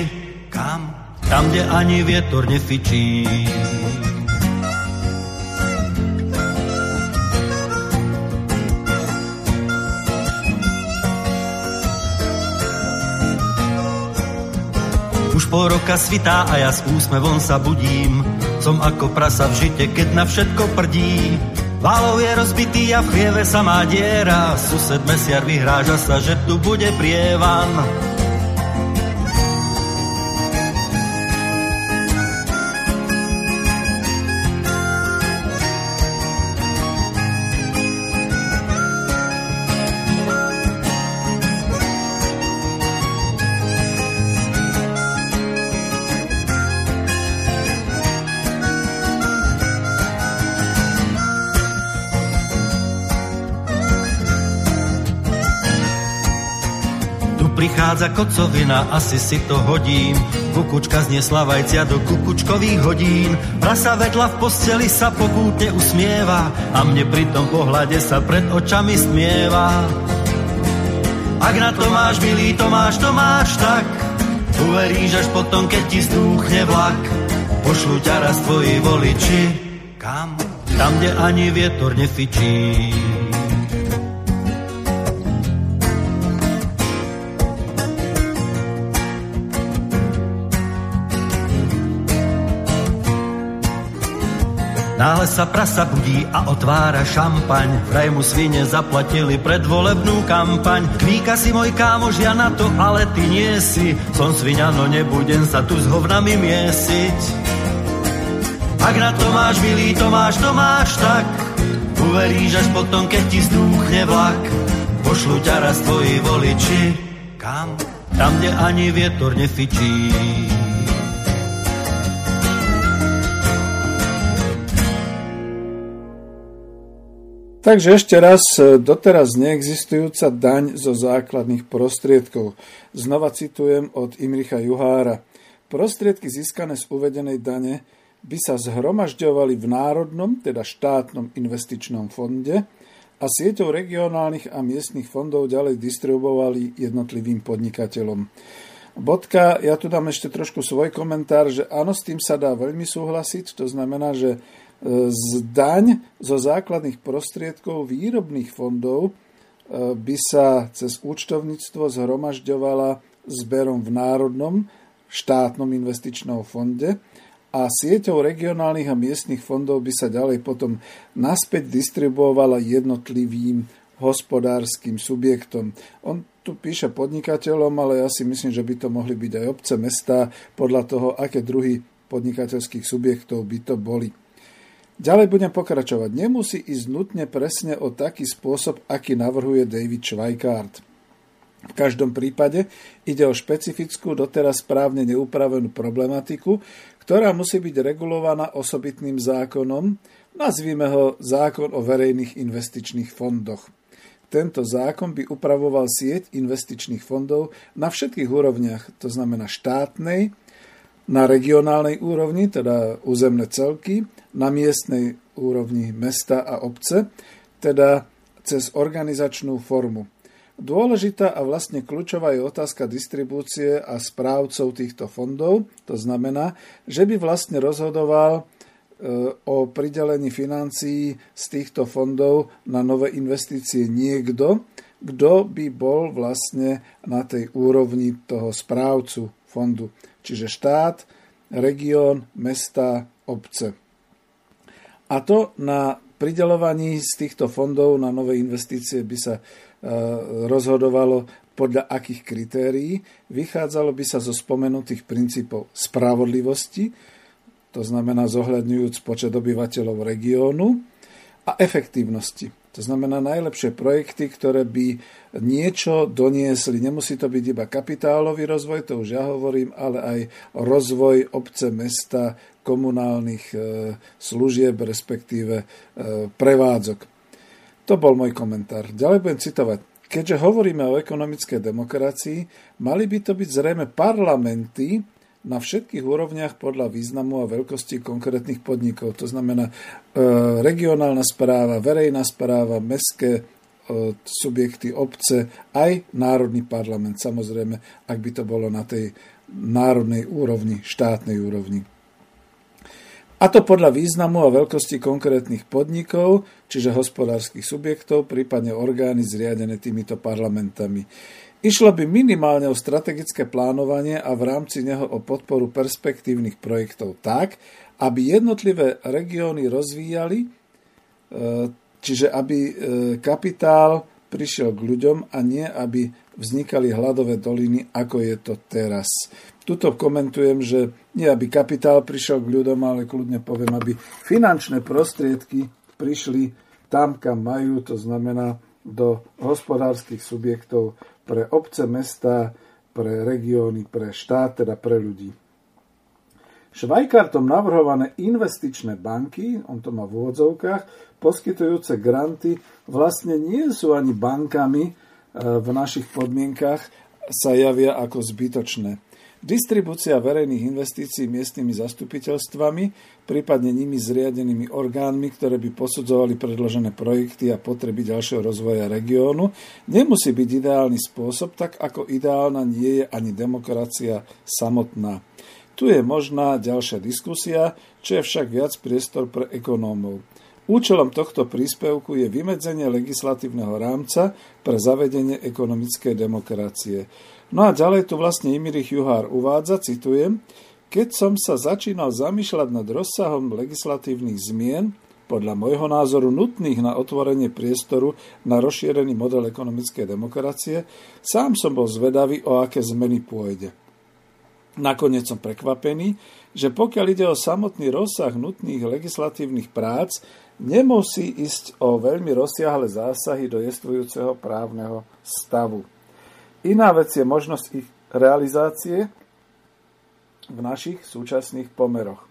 Kam? Tam, kde ani vietor nefičí. Pol roka svitá a ja s úsmevom sa budím. Som ako prasa v žite, keď na všetko prdí. Válov je rozbitý a v chlieve sa má diera. Sused mesiar vyhráža sa, že tu bude prievan. Prichádza kocovina, asi si to hodím. Kukučka zniesla vajcia do kukučkových hodín. Prasa vedľa v posteli sa pokútne usmieva a mne pri tom pohľade sa pred očami smieva. Ak na to máš, milý Tomáš, Tomáš, tak uveríš až potom, keď ti stúchne vlak. Pošlu ťa raz tvoji voliči. Kam? Tam, kde ani vietor nefičí. Náhle sa prasa budí a otvára šampaň. Vraj mu svine zaplatili predvolebnú kampaň. Kvíka si môj kámož, ja na to, ale ty nie si. Som svinia, no nebudem sa tu s hovnami miesiť. Ak na to máš, milý Tomáš, Tomáš, tak uveríš až potom, keď ti zdúchne vlak. Pošlu ťa raz tvoji voliči. Kam? Tam, kde ani vietor nefičí. Takže ešte raz, e, doteraz neexistujúca daň zo základných prostriedkov. Znova citujem od Imricha Juhára. Prostriedky získané z uvedenej dane by sa zhromažďovali v národnom, teda štátnom investičnom fonde a sieťou regionálnych a miestnych fondov ďalej distribuovali jednotlivým podnikateľom. Bodka, ja tu dám ešte trošku svoj komentár, že áno, s tým sa dá veľmi súhlasiť, to znamená, že z daň zo základných prostriedkov výrobných fondov e, by sa cez účtovníctvo zhromažďovala zberom v Národnom štátnom investičnom fonde a sieťou regionálnych a miestnych fondov by sa ďalej potom naspäť distribuovala jednotlivým hospodárskym subjektom. On tu píše podnikateľom, ale ja si myslím, že by to mohli byť aj obce, mesta, podľa toho, aké druhy podnikateľských subjektov by to boli. Ďalej budem pokračovať. Nemusí ísť nutne presne o taký spôsob, aký navrhuje David Schweikart. V každom prípade ide o špecifickú, doteraz správne neupravenú problematiku, ktorá musí byť regulovaná osobitným zákonom, nazvíme ho zákon o verejných investičných fondoch. Tento zákon by upravoval sieť investičných fondov na všetkých úrovniach, to znamená štátnej, na regionálnej úrovni, teda územné celky, na miestnej úrovni mesta a obce, teda cez organizačnú formu. Dôležitá a vlastne kľúčová je otázka distribúcie a správcov týchto fondov. To znamená, že by vlastne rozhodoval o pridelení financií z týchto fondov na nové investície niekto, kto by bol vlastne na tej úrovni toho správcu fondu. Čiže štát, región, mesta, obce. A to na pridelovaní z týchto fondov na nové investície by sa e, rozhodovalo podľa akých kritérií. Vychádzalo by sa zo spomenutých princípov spravodlivosti, to znamená zohľadňujúc počet obyvateľov regiónu, a efektívnosti. To znamená najlepšie projekty, ktoré by niečo doniesli. Nemusí to byť iba kapitálový rozvoj, to už ja hovorím, ale aj rozvoj obce, mesta, komunálnych e, služieb, respektíve e, prevádzok. To bol môj komentár. Ďalej budem citovať. Keďže hovoríme o ekonomickej demokracii, mali by to byť zrejme parlamenty, na všetkých úrovniach podľa významu a veľkosti konkrétnych podnikov. To znamená e, regionálna správa, verejná správa, mestské e, subjekty, obce, aj národný parlament, samozrejme, ak by to bolo na tej národnej úrovni, štátnej úrovni. A to podľa významu a veľkosti konkrétnych podnikov, čiže hospodárskych subjektov, prípadne orgány zriadené týmito parlamentami. Išlo by minimálne o strategické plánovanie a v rámci neho o podporu perspektívnych projektov tak, aby jednotlivé regióny rozvíjali, e, čiže aby e, kapitál prišiel k ľuďom a nie, aby vznikali hladové doliny, ako je to teraz. Tuto komentujem, že nie aby kapitál prišiel k ľuďom, ale kľudne poviem, aby finančné prostriedky prišli tam, kam majú, to znamená do hospodárskych subjektov pre obce, mesta, pre regióny, pre štát, teda pre ľudí. Švajkartom navrhované investičné banky, on to má v úvodzovkách, poskytujúce granty, vlastne nie sú ani bankami e, v našich podmienkach, sa javia ako zbytočné. Distribúcia verejných investícií miestnymi zastupiteľstvami, prípadne nimi zriadenými orgánmi, ktoré by posudzovali predložené projekty a potreby ďalšieho rozvoja regiónu, nemusí byť ideálny spôsob, tak ako ideálna nie je ani demokracia samotná. Tu je možná ďalšia diskusia, čo je však viac priestor pre ekonómov. Účelom tohto príspevku je vymedzenie legislatívneho rámca pre zavedenie ekonomickej demokracie. No a ďalej tu vlastne Imirich Juhár uvádza, citujem, keď som sa začínal zamýšľať nad rozsahom legislatívnych zmien, podľa môjho názoru nutných na otvorenie priestoru na rozšírený model ekonomickej demokracie, sám som bol zvedavý, o aké zmeny pôjde. Nakoniec som prekvapený, že pokiaľ ide o samotný rozsah nutných legislatívnych prác, nemusí ísť o veľmi rozsiahle zásahy do jestvujúceho právneho stavu. Iná vec je možnosť ich realizácie v našich súčasných pomeroch.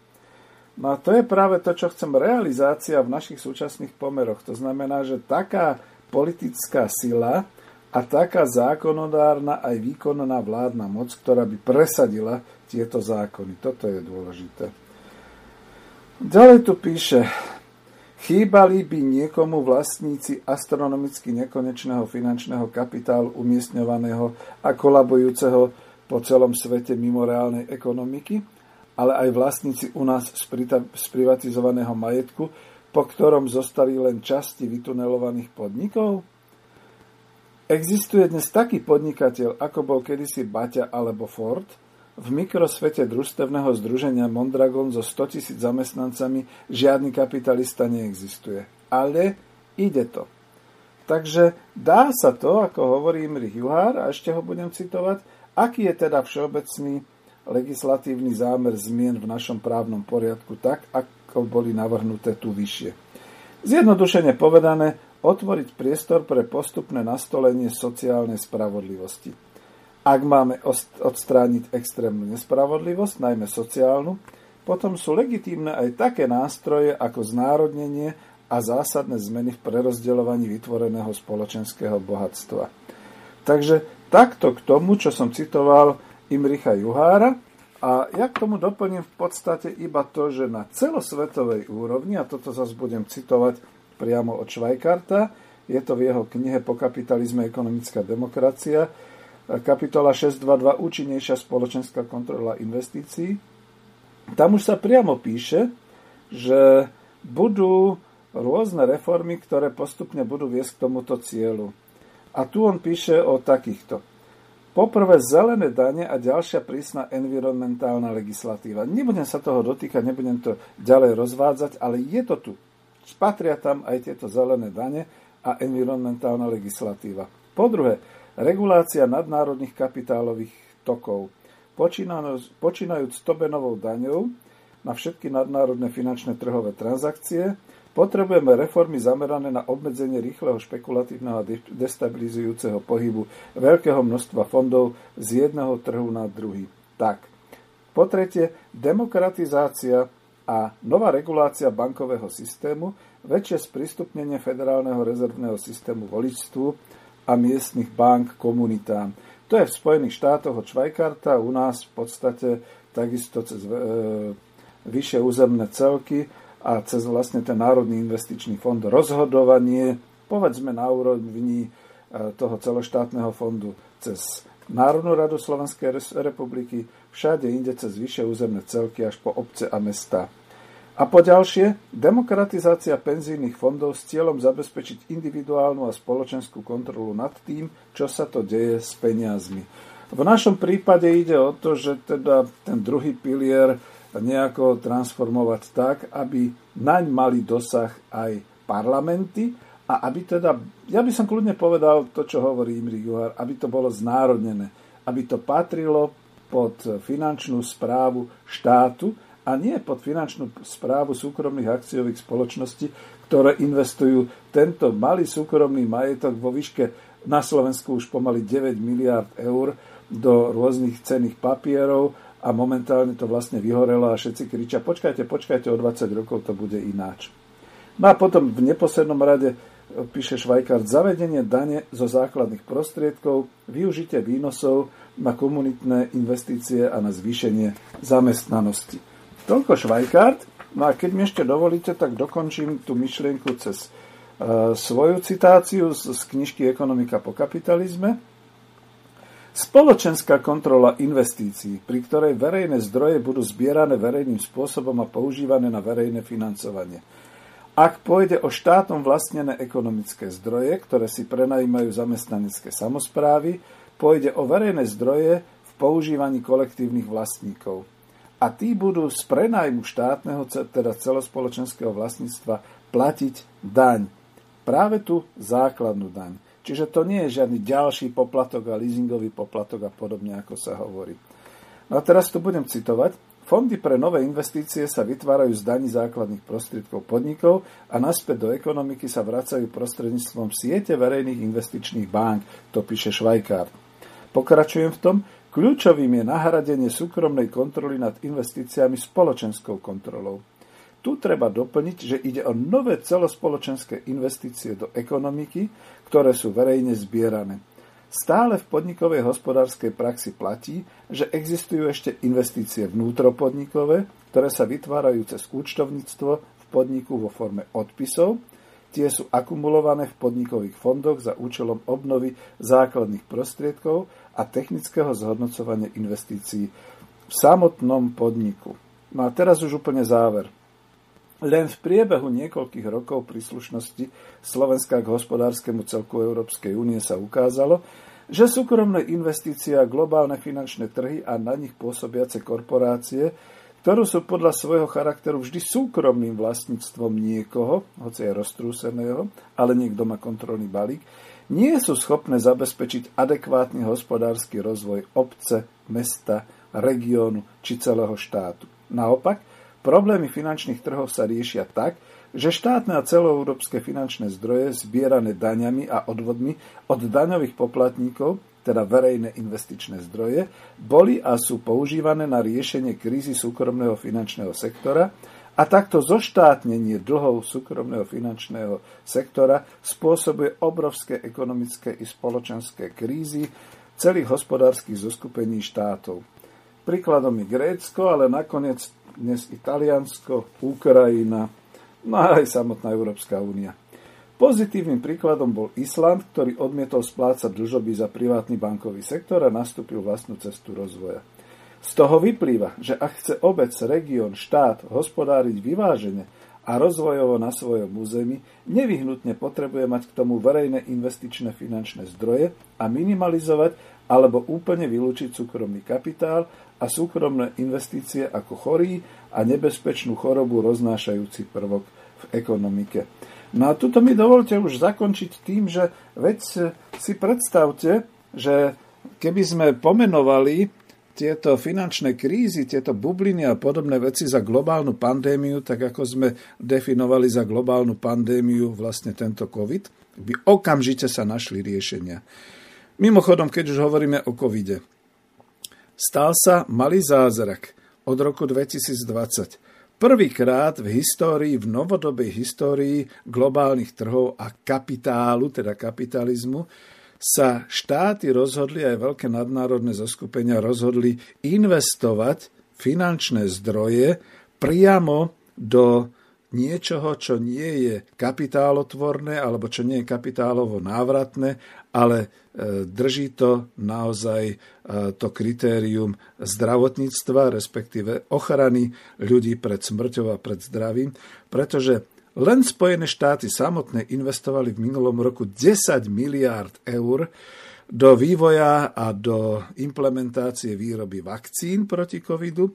No a to je práve to, čo chcem, realizácia v našich súčasných pomeroch. To znamená, že taká politická sila a taká zákonodárna aj výkonná vládna moc, ktorá by presadila tieto zákony. Toto je dôležité. Ďalej tu píše, Chýbali by niekomu vlastníci astronomicky nekonečného finančného kapitálu umiestňovaného a kolabujúceho po celom svete mimo reálnej ekonomiky, ale aj vlastníci u nás z privatizovaného majetku, po ktorom zostali len časti vytunelovaných podnikov? Existuje dnes taký podnikateľ, ako bol kedysi Baťa alebo Ford – v mikrosvete družstevného združenia Mondragon so 100 tisíc zamestnancami žiadny kapitalista neexistuje. Ale ide to. Takže dá sa to, ako hovorí Imrich Juhár, a ešte ho budem citovať, aký je teda všeobecný legislatívny zámer zmien v našom právnom poriadku tak, ako boli navrhnuté tu vyššie. Zjednodušene povedané, otvoriť priestor pre postupné nastolenie sociálnej spravodlivosti. Ak máme odstrániť extrémnu nespravodlivosť, najmä sociálnu, potom sú legitímne aj také nástroje ako znárodnenie a zásadné zmeny v prerozdeľovaní vytvoreného spoločenského bohatstva. Takže takto k tomu, čo som citoval Imricha Juhára, a ja k tomu doplním v podstate iba to, že na celosvetovej úrovni, a toto zase budem citovať priamo od Švajkarta, je to v jeho knihe Po kapitalizme ekonomická demokracia, kapitola 622 Účinnejšia spoločenská kontrola investícií. Tam už sa priamo píše, že budú rôzne reformy, ktoré postupne budú viesť k tomuto cieľu. A tu on píše o takýchto. Poprvé zelené dane a ďalšia prísna environmentálna legislatíva. Nebudem sa toho dotýkať, nebudem to ďalej rozvádzať, ale je to tu. Spatria tam aj tieto zelené dane a environmentálna legislatíva. Po druhé, regulácia nadnárodných kapitálových tokov. Počínajúc Tobenovou daňou na všetky nadnárodné finančné trhové transakcie, Potrebujeme reformy zamerané na obmedzenie rýchleho špekulatívneho a destabilizujúceho pohybu veľkého množstva fondov z jedného trhu na druhý. Tak. Po tretie, demokratizácia a nová regulácia bankového systému, väčšie sprístupnenie federálneho rezervného systému voličstvu a miestnych bank komunitám. To je v Spojených štátoch od Švajkarta, u nás v podstate takisto cez e, vyššie územné celky a cez vlastne ten Národný investičný fond rozhodovanie, povedzme na úrovni e, toho celoštátneho fondu cez Národnú radu Slovenskej republiky, všade inde cez vyššie územné celky až po obce a mesta. A po ďalšie, demokratizácia penzijných fondov s cieľom zabezpečiť individuálnu a spoločenskú kontrolu nad tým, čo sa to deje s peniazmi. V našom prípade ide o to, že teda ten druhý pilier nejako transformovať tak, aby naň mali dosah aj parlamenty a aby teda, ja by som kľudne povedal to, čo hovorí Imri Juhar, aby to bolo znárodnené, aby to patrilo pod finančnú správu štátu a nie pod finančnú správu súkromných akciových spoločností, ktoré investujú tento malý súkromný majetok vo výške na Slovensku už pomaly 9 miliard eur do rôznych cenných papierov a momentálne to vlastne vyhorelo a všetci kričia, počkajte, počkajte, o 20 rokov to bude ináč. No a potom v neposlednom rade píše Švajkart, zavedenie dane zo základných prostriedkov, využitie výnosov na komunitné investície a na zvýšenie zamestnanosti. Toľko Švajkart. No a keď mi ešte dovolíte, tak dokončím tú myšlienku cez e, svoju citáciu z, z knižky Ekonomika po kapitalizme. Spoločenská kontrola investícií, pri ktorej verejné zdroje budú zbierané verejným spôsobom a používané na verejné financovanie. Ak pôjde o štátom vlastnené ekonomické zdroje, ktoré si prenajímajú zamestnanecké samozprávy, pôjde o verejné zdroje v používaní kolektívnych vlastníkov. A tí budú z prenajmu štátneho, teda celospoločenského vlastníctva platiť daň. Práve tú základnú daň. Čiže to nie je žiadny ďalší poplatok a leasingový poplatok a podobne, ako sa hovorí. No a teraz tu budem citovať. Fondy pre nové investície sa vytvárajú z daní základných prostriedkov podnikov a naspäť do ekonomiky sa vracajú prostredníctvom siete verejných investičných bank, to píše Švajkár. Pokračujem v tom, kľúčovým je nahradenie súkromnej kontroly nad investíciami spoločenskou kontrolou. Tu treba doplniť, že ide o nové celospoločenské investície do ekonomiky, ktoré sú verejne zbierané. Stále v podnikovej hospodárskej praxi platí, že existujú ešte investície vnútropodnikové, ktoré sa vytvárajú cez účtovníctvo v podniku vo forme odpisov. Tie sú akumulované v podnikových fondoch za účelom obnovy základných prostriedkov a technického zhodnocovania investícií v samotnom podniku. No a teraz už úplne záver. Len v priebehu niekoľkých rokov príslušnosti Slovenska k hospodárskemu celku Európskej únie sa ukázalo, že súkromné investície a globálne finančné trhy a na nich pôsobiace korporácie ktorú sú podľa svojho charakteru vždy súkromným vlastníctvom niekoho, hoci je roztrúseného, ale niekto má kontrolný balík, nie sú schopné zabezpečiť adekvátny hospodársky rozvoj obce, mesta, regiónu či celého štátu. Naopak, problémy finančných trhov sa riešia tak, že štátne a celoeurópske finančné zdroje zbierané daňami a odvodmi od daňových poplatníkov, teda verejné investičné zdroje, boli a sú používané na riešenie krízy súkromného finančného sektora a takto zoštátnenie dlhov súkromného finančného sektora spôsobuje obrovské ekonomické i spoločenské krízy celých hospodárskych zoskupení štátov. Príkladom je Grécko, ale nakoniec dnes Italiansko, Ukrajina, no aj samotná Európska únia. Pozitívnym príkladom bol Island, ktorý odmietol splácať dlžoby za privátny bankový sektor a nastúpil vlastnú cestu rozvoja. Z toho vyplýva, že ak chce obec, región, štát hospodáriť vyvážene a rozvojovo na svojom území, nevyhnutne potrebuje mať k tomu verejné investičné finančné zdroje a minimalizovať alebo úplne vylúčiť súkromný kapitál a súkromné investície ako chorý a nebezpečnú chorobu roznášajúci prvok v ekonomike. No a tuto mi dovolte už zakončiť tým, že veď si predstavte, že keby sme pomenovali tieto finančné krízy, tieto bubliny a podobné veci za globálnu pandémiu, tak ako sme definovali za globálnu pandémiu vlastne tento COVID, by okamžite sa našli riešenia. Mimochodom, keď už hovoríme o covide, stal sa malý zázrak od roku 2020. Prvýkrát v histórii, v novodobej histórii globálnych trhov a kapitálu, teda kapitalizmu, sa štáty rozhodli, aj veľké nadnárodné zoskupenia rozhodli investovať finančné zdroje priamo do niečoho, čo nie je kapitálotvorné alebo čo nie je kapitálovo návratné, ale e, drží to naozaj e, to kritérium zdravotníctva, respektíve ochrany ľudí pred smrťou a pred zdravím, pretože len Spojené štáty samotné investovali v minulom roku 10 miliárd eur do vývoja a do implementácie výroby vakcín proti covidu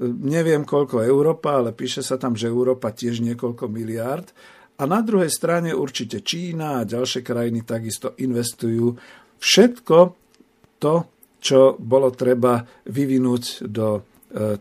neviem koľko Európa, ale píše sa tam, že Európa tiež niekoľko miliárd. A na druhej strane určite Čína a ďalšie krajiny takisto investujú všetko to, čo bolo treba vyvinúť do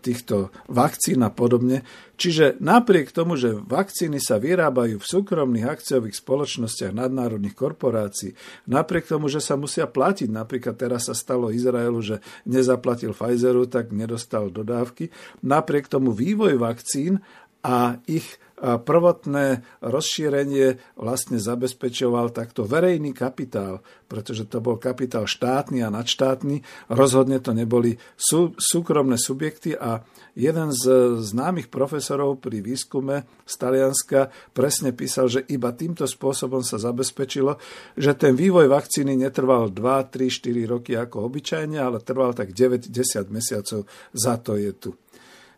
týchto vakcín a podobne. Čiže napriek tomu, že vakcíny sa vyrábajú v súkromných akciových spoločnostiach nadnárodných korporácií, napriek tomu, že sa musia platiť, napríklad teraz sa stalo Izraelu, že nezaplatil Pfizeru, tak nedostal dodávky, napriek tomu vývoj vakcín a ich prvotné rozšírenie vlastne zabezpečoval takto verejný kapitál, pretože to bol kapitál štátny a nadštátny. Rozhodne to neboli sú, súkromné subjekty a jeden z známych profesorov pri výskume z Talianska presne písal, že iba týmto spôsobom sa zabezpečilo, že ten vývoj vakcíny netrval 2, 3, 4 roky ako obyčajne, ale trval tak 9-10 mesiacov. Za to je tu.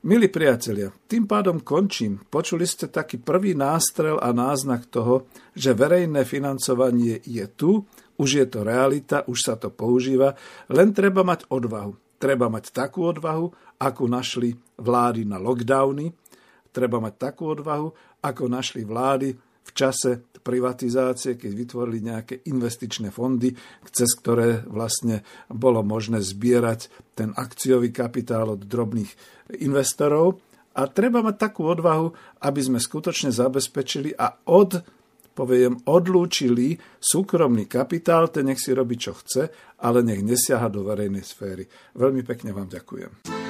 Milí priatelia, tým pádom končím. Počuli ste taký prvý nástrel a náznak toho, že verejné financovanie je tu, už je to realita, už sa to používa, len treba mať odvahu. Treba mať takú odvahu, ako našli vlády na lockdowny, treba mať takú odvahu, ako našli vlády v čase privatizácie, keď vytvorili nejaké investičné fondy, cez ktoré vlastne bolo možné zbierať ten akciový kapitál od drobných investorov. A treba mať takú odvahu, aby sme skutočne zabezpečili a od poviem, odlúčili súkromný kapitál, ten nech si robí, čo chce, ale nech nesiaha do verejnej sféry. Veľmi pekne vám ďakujem.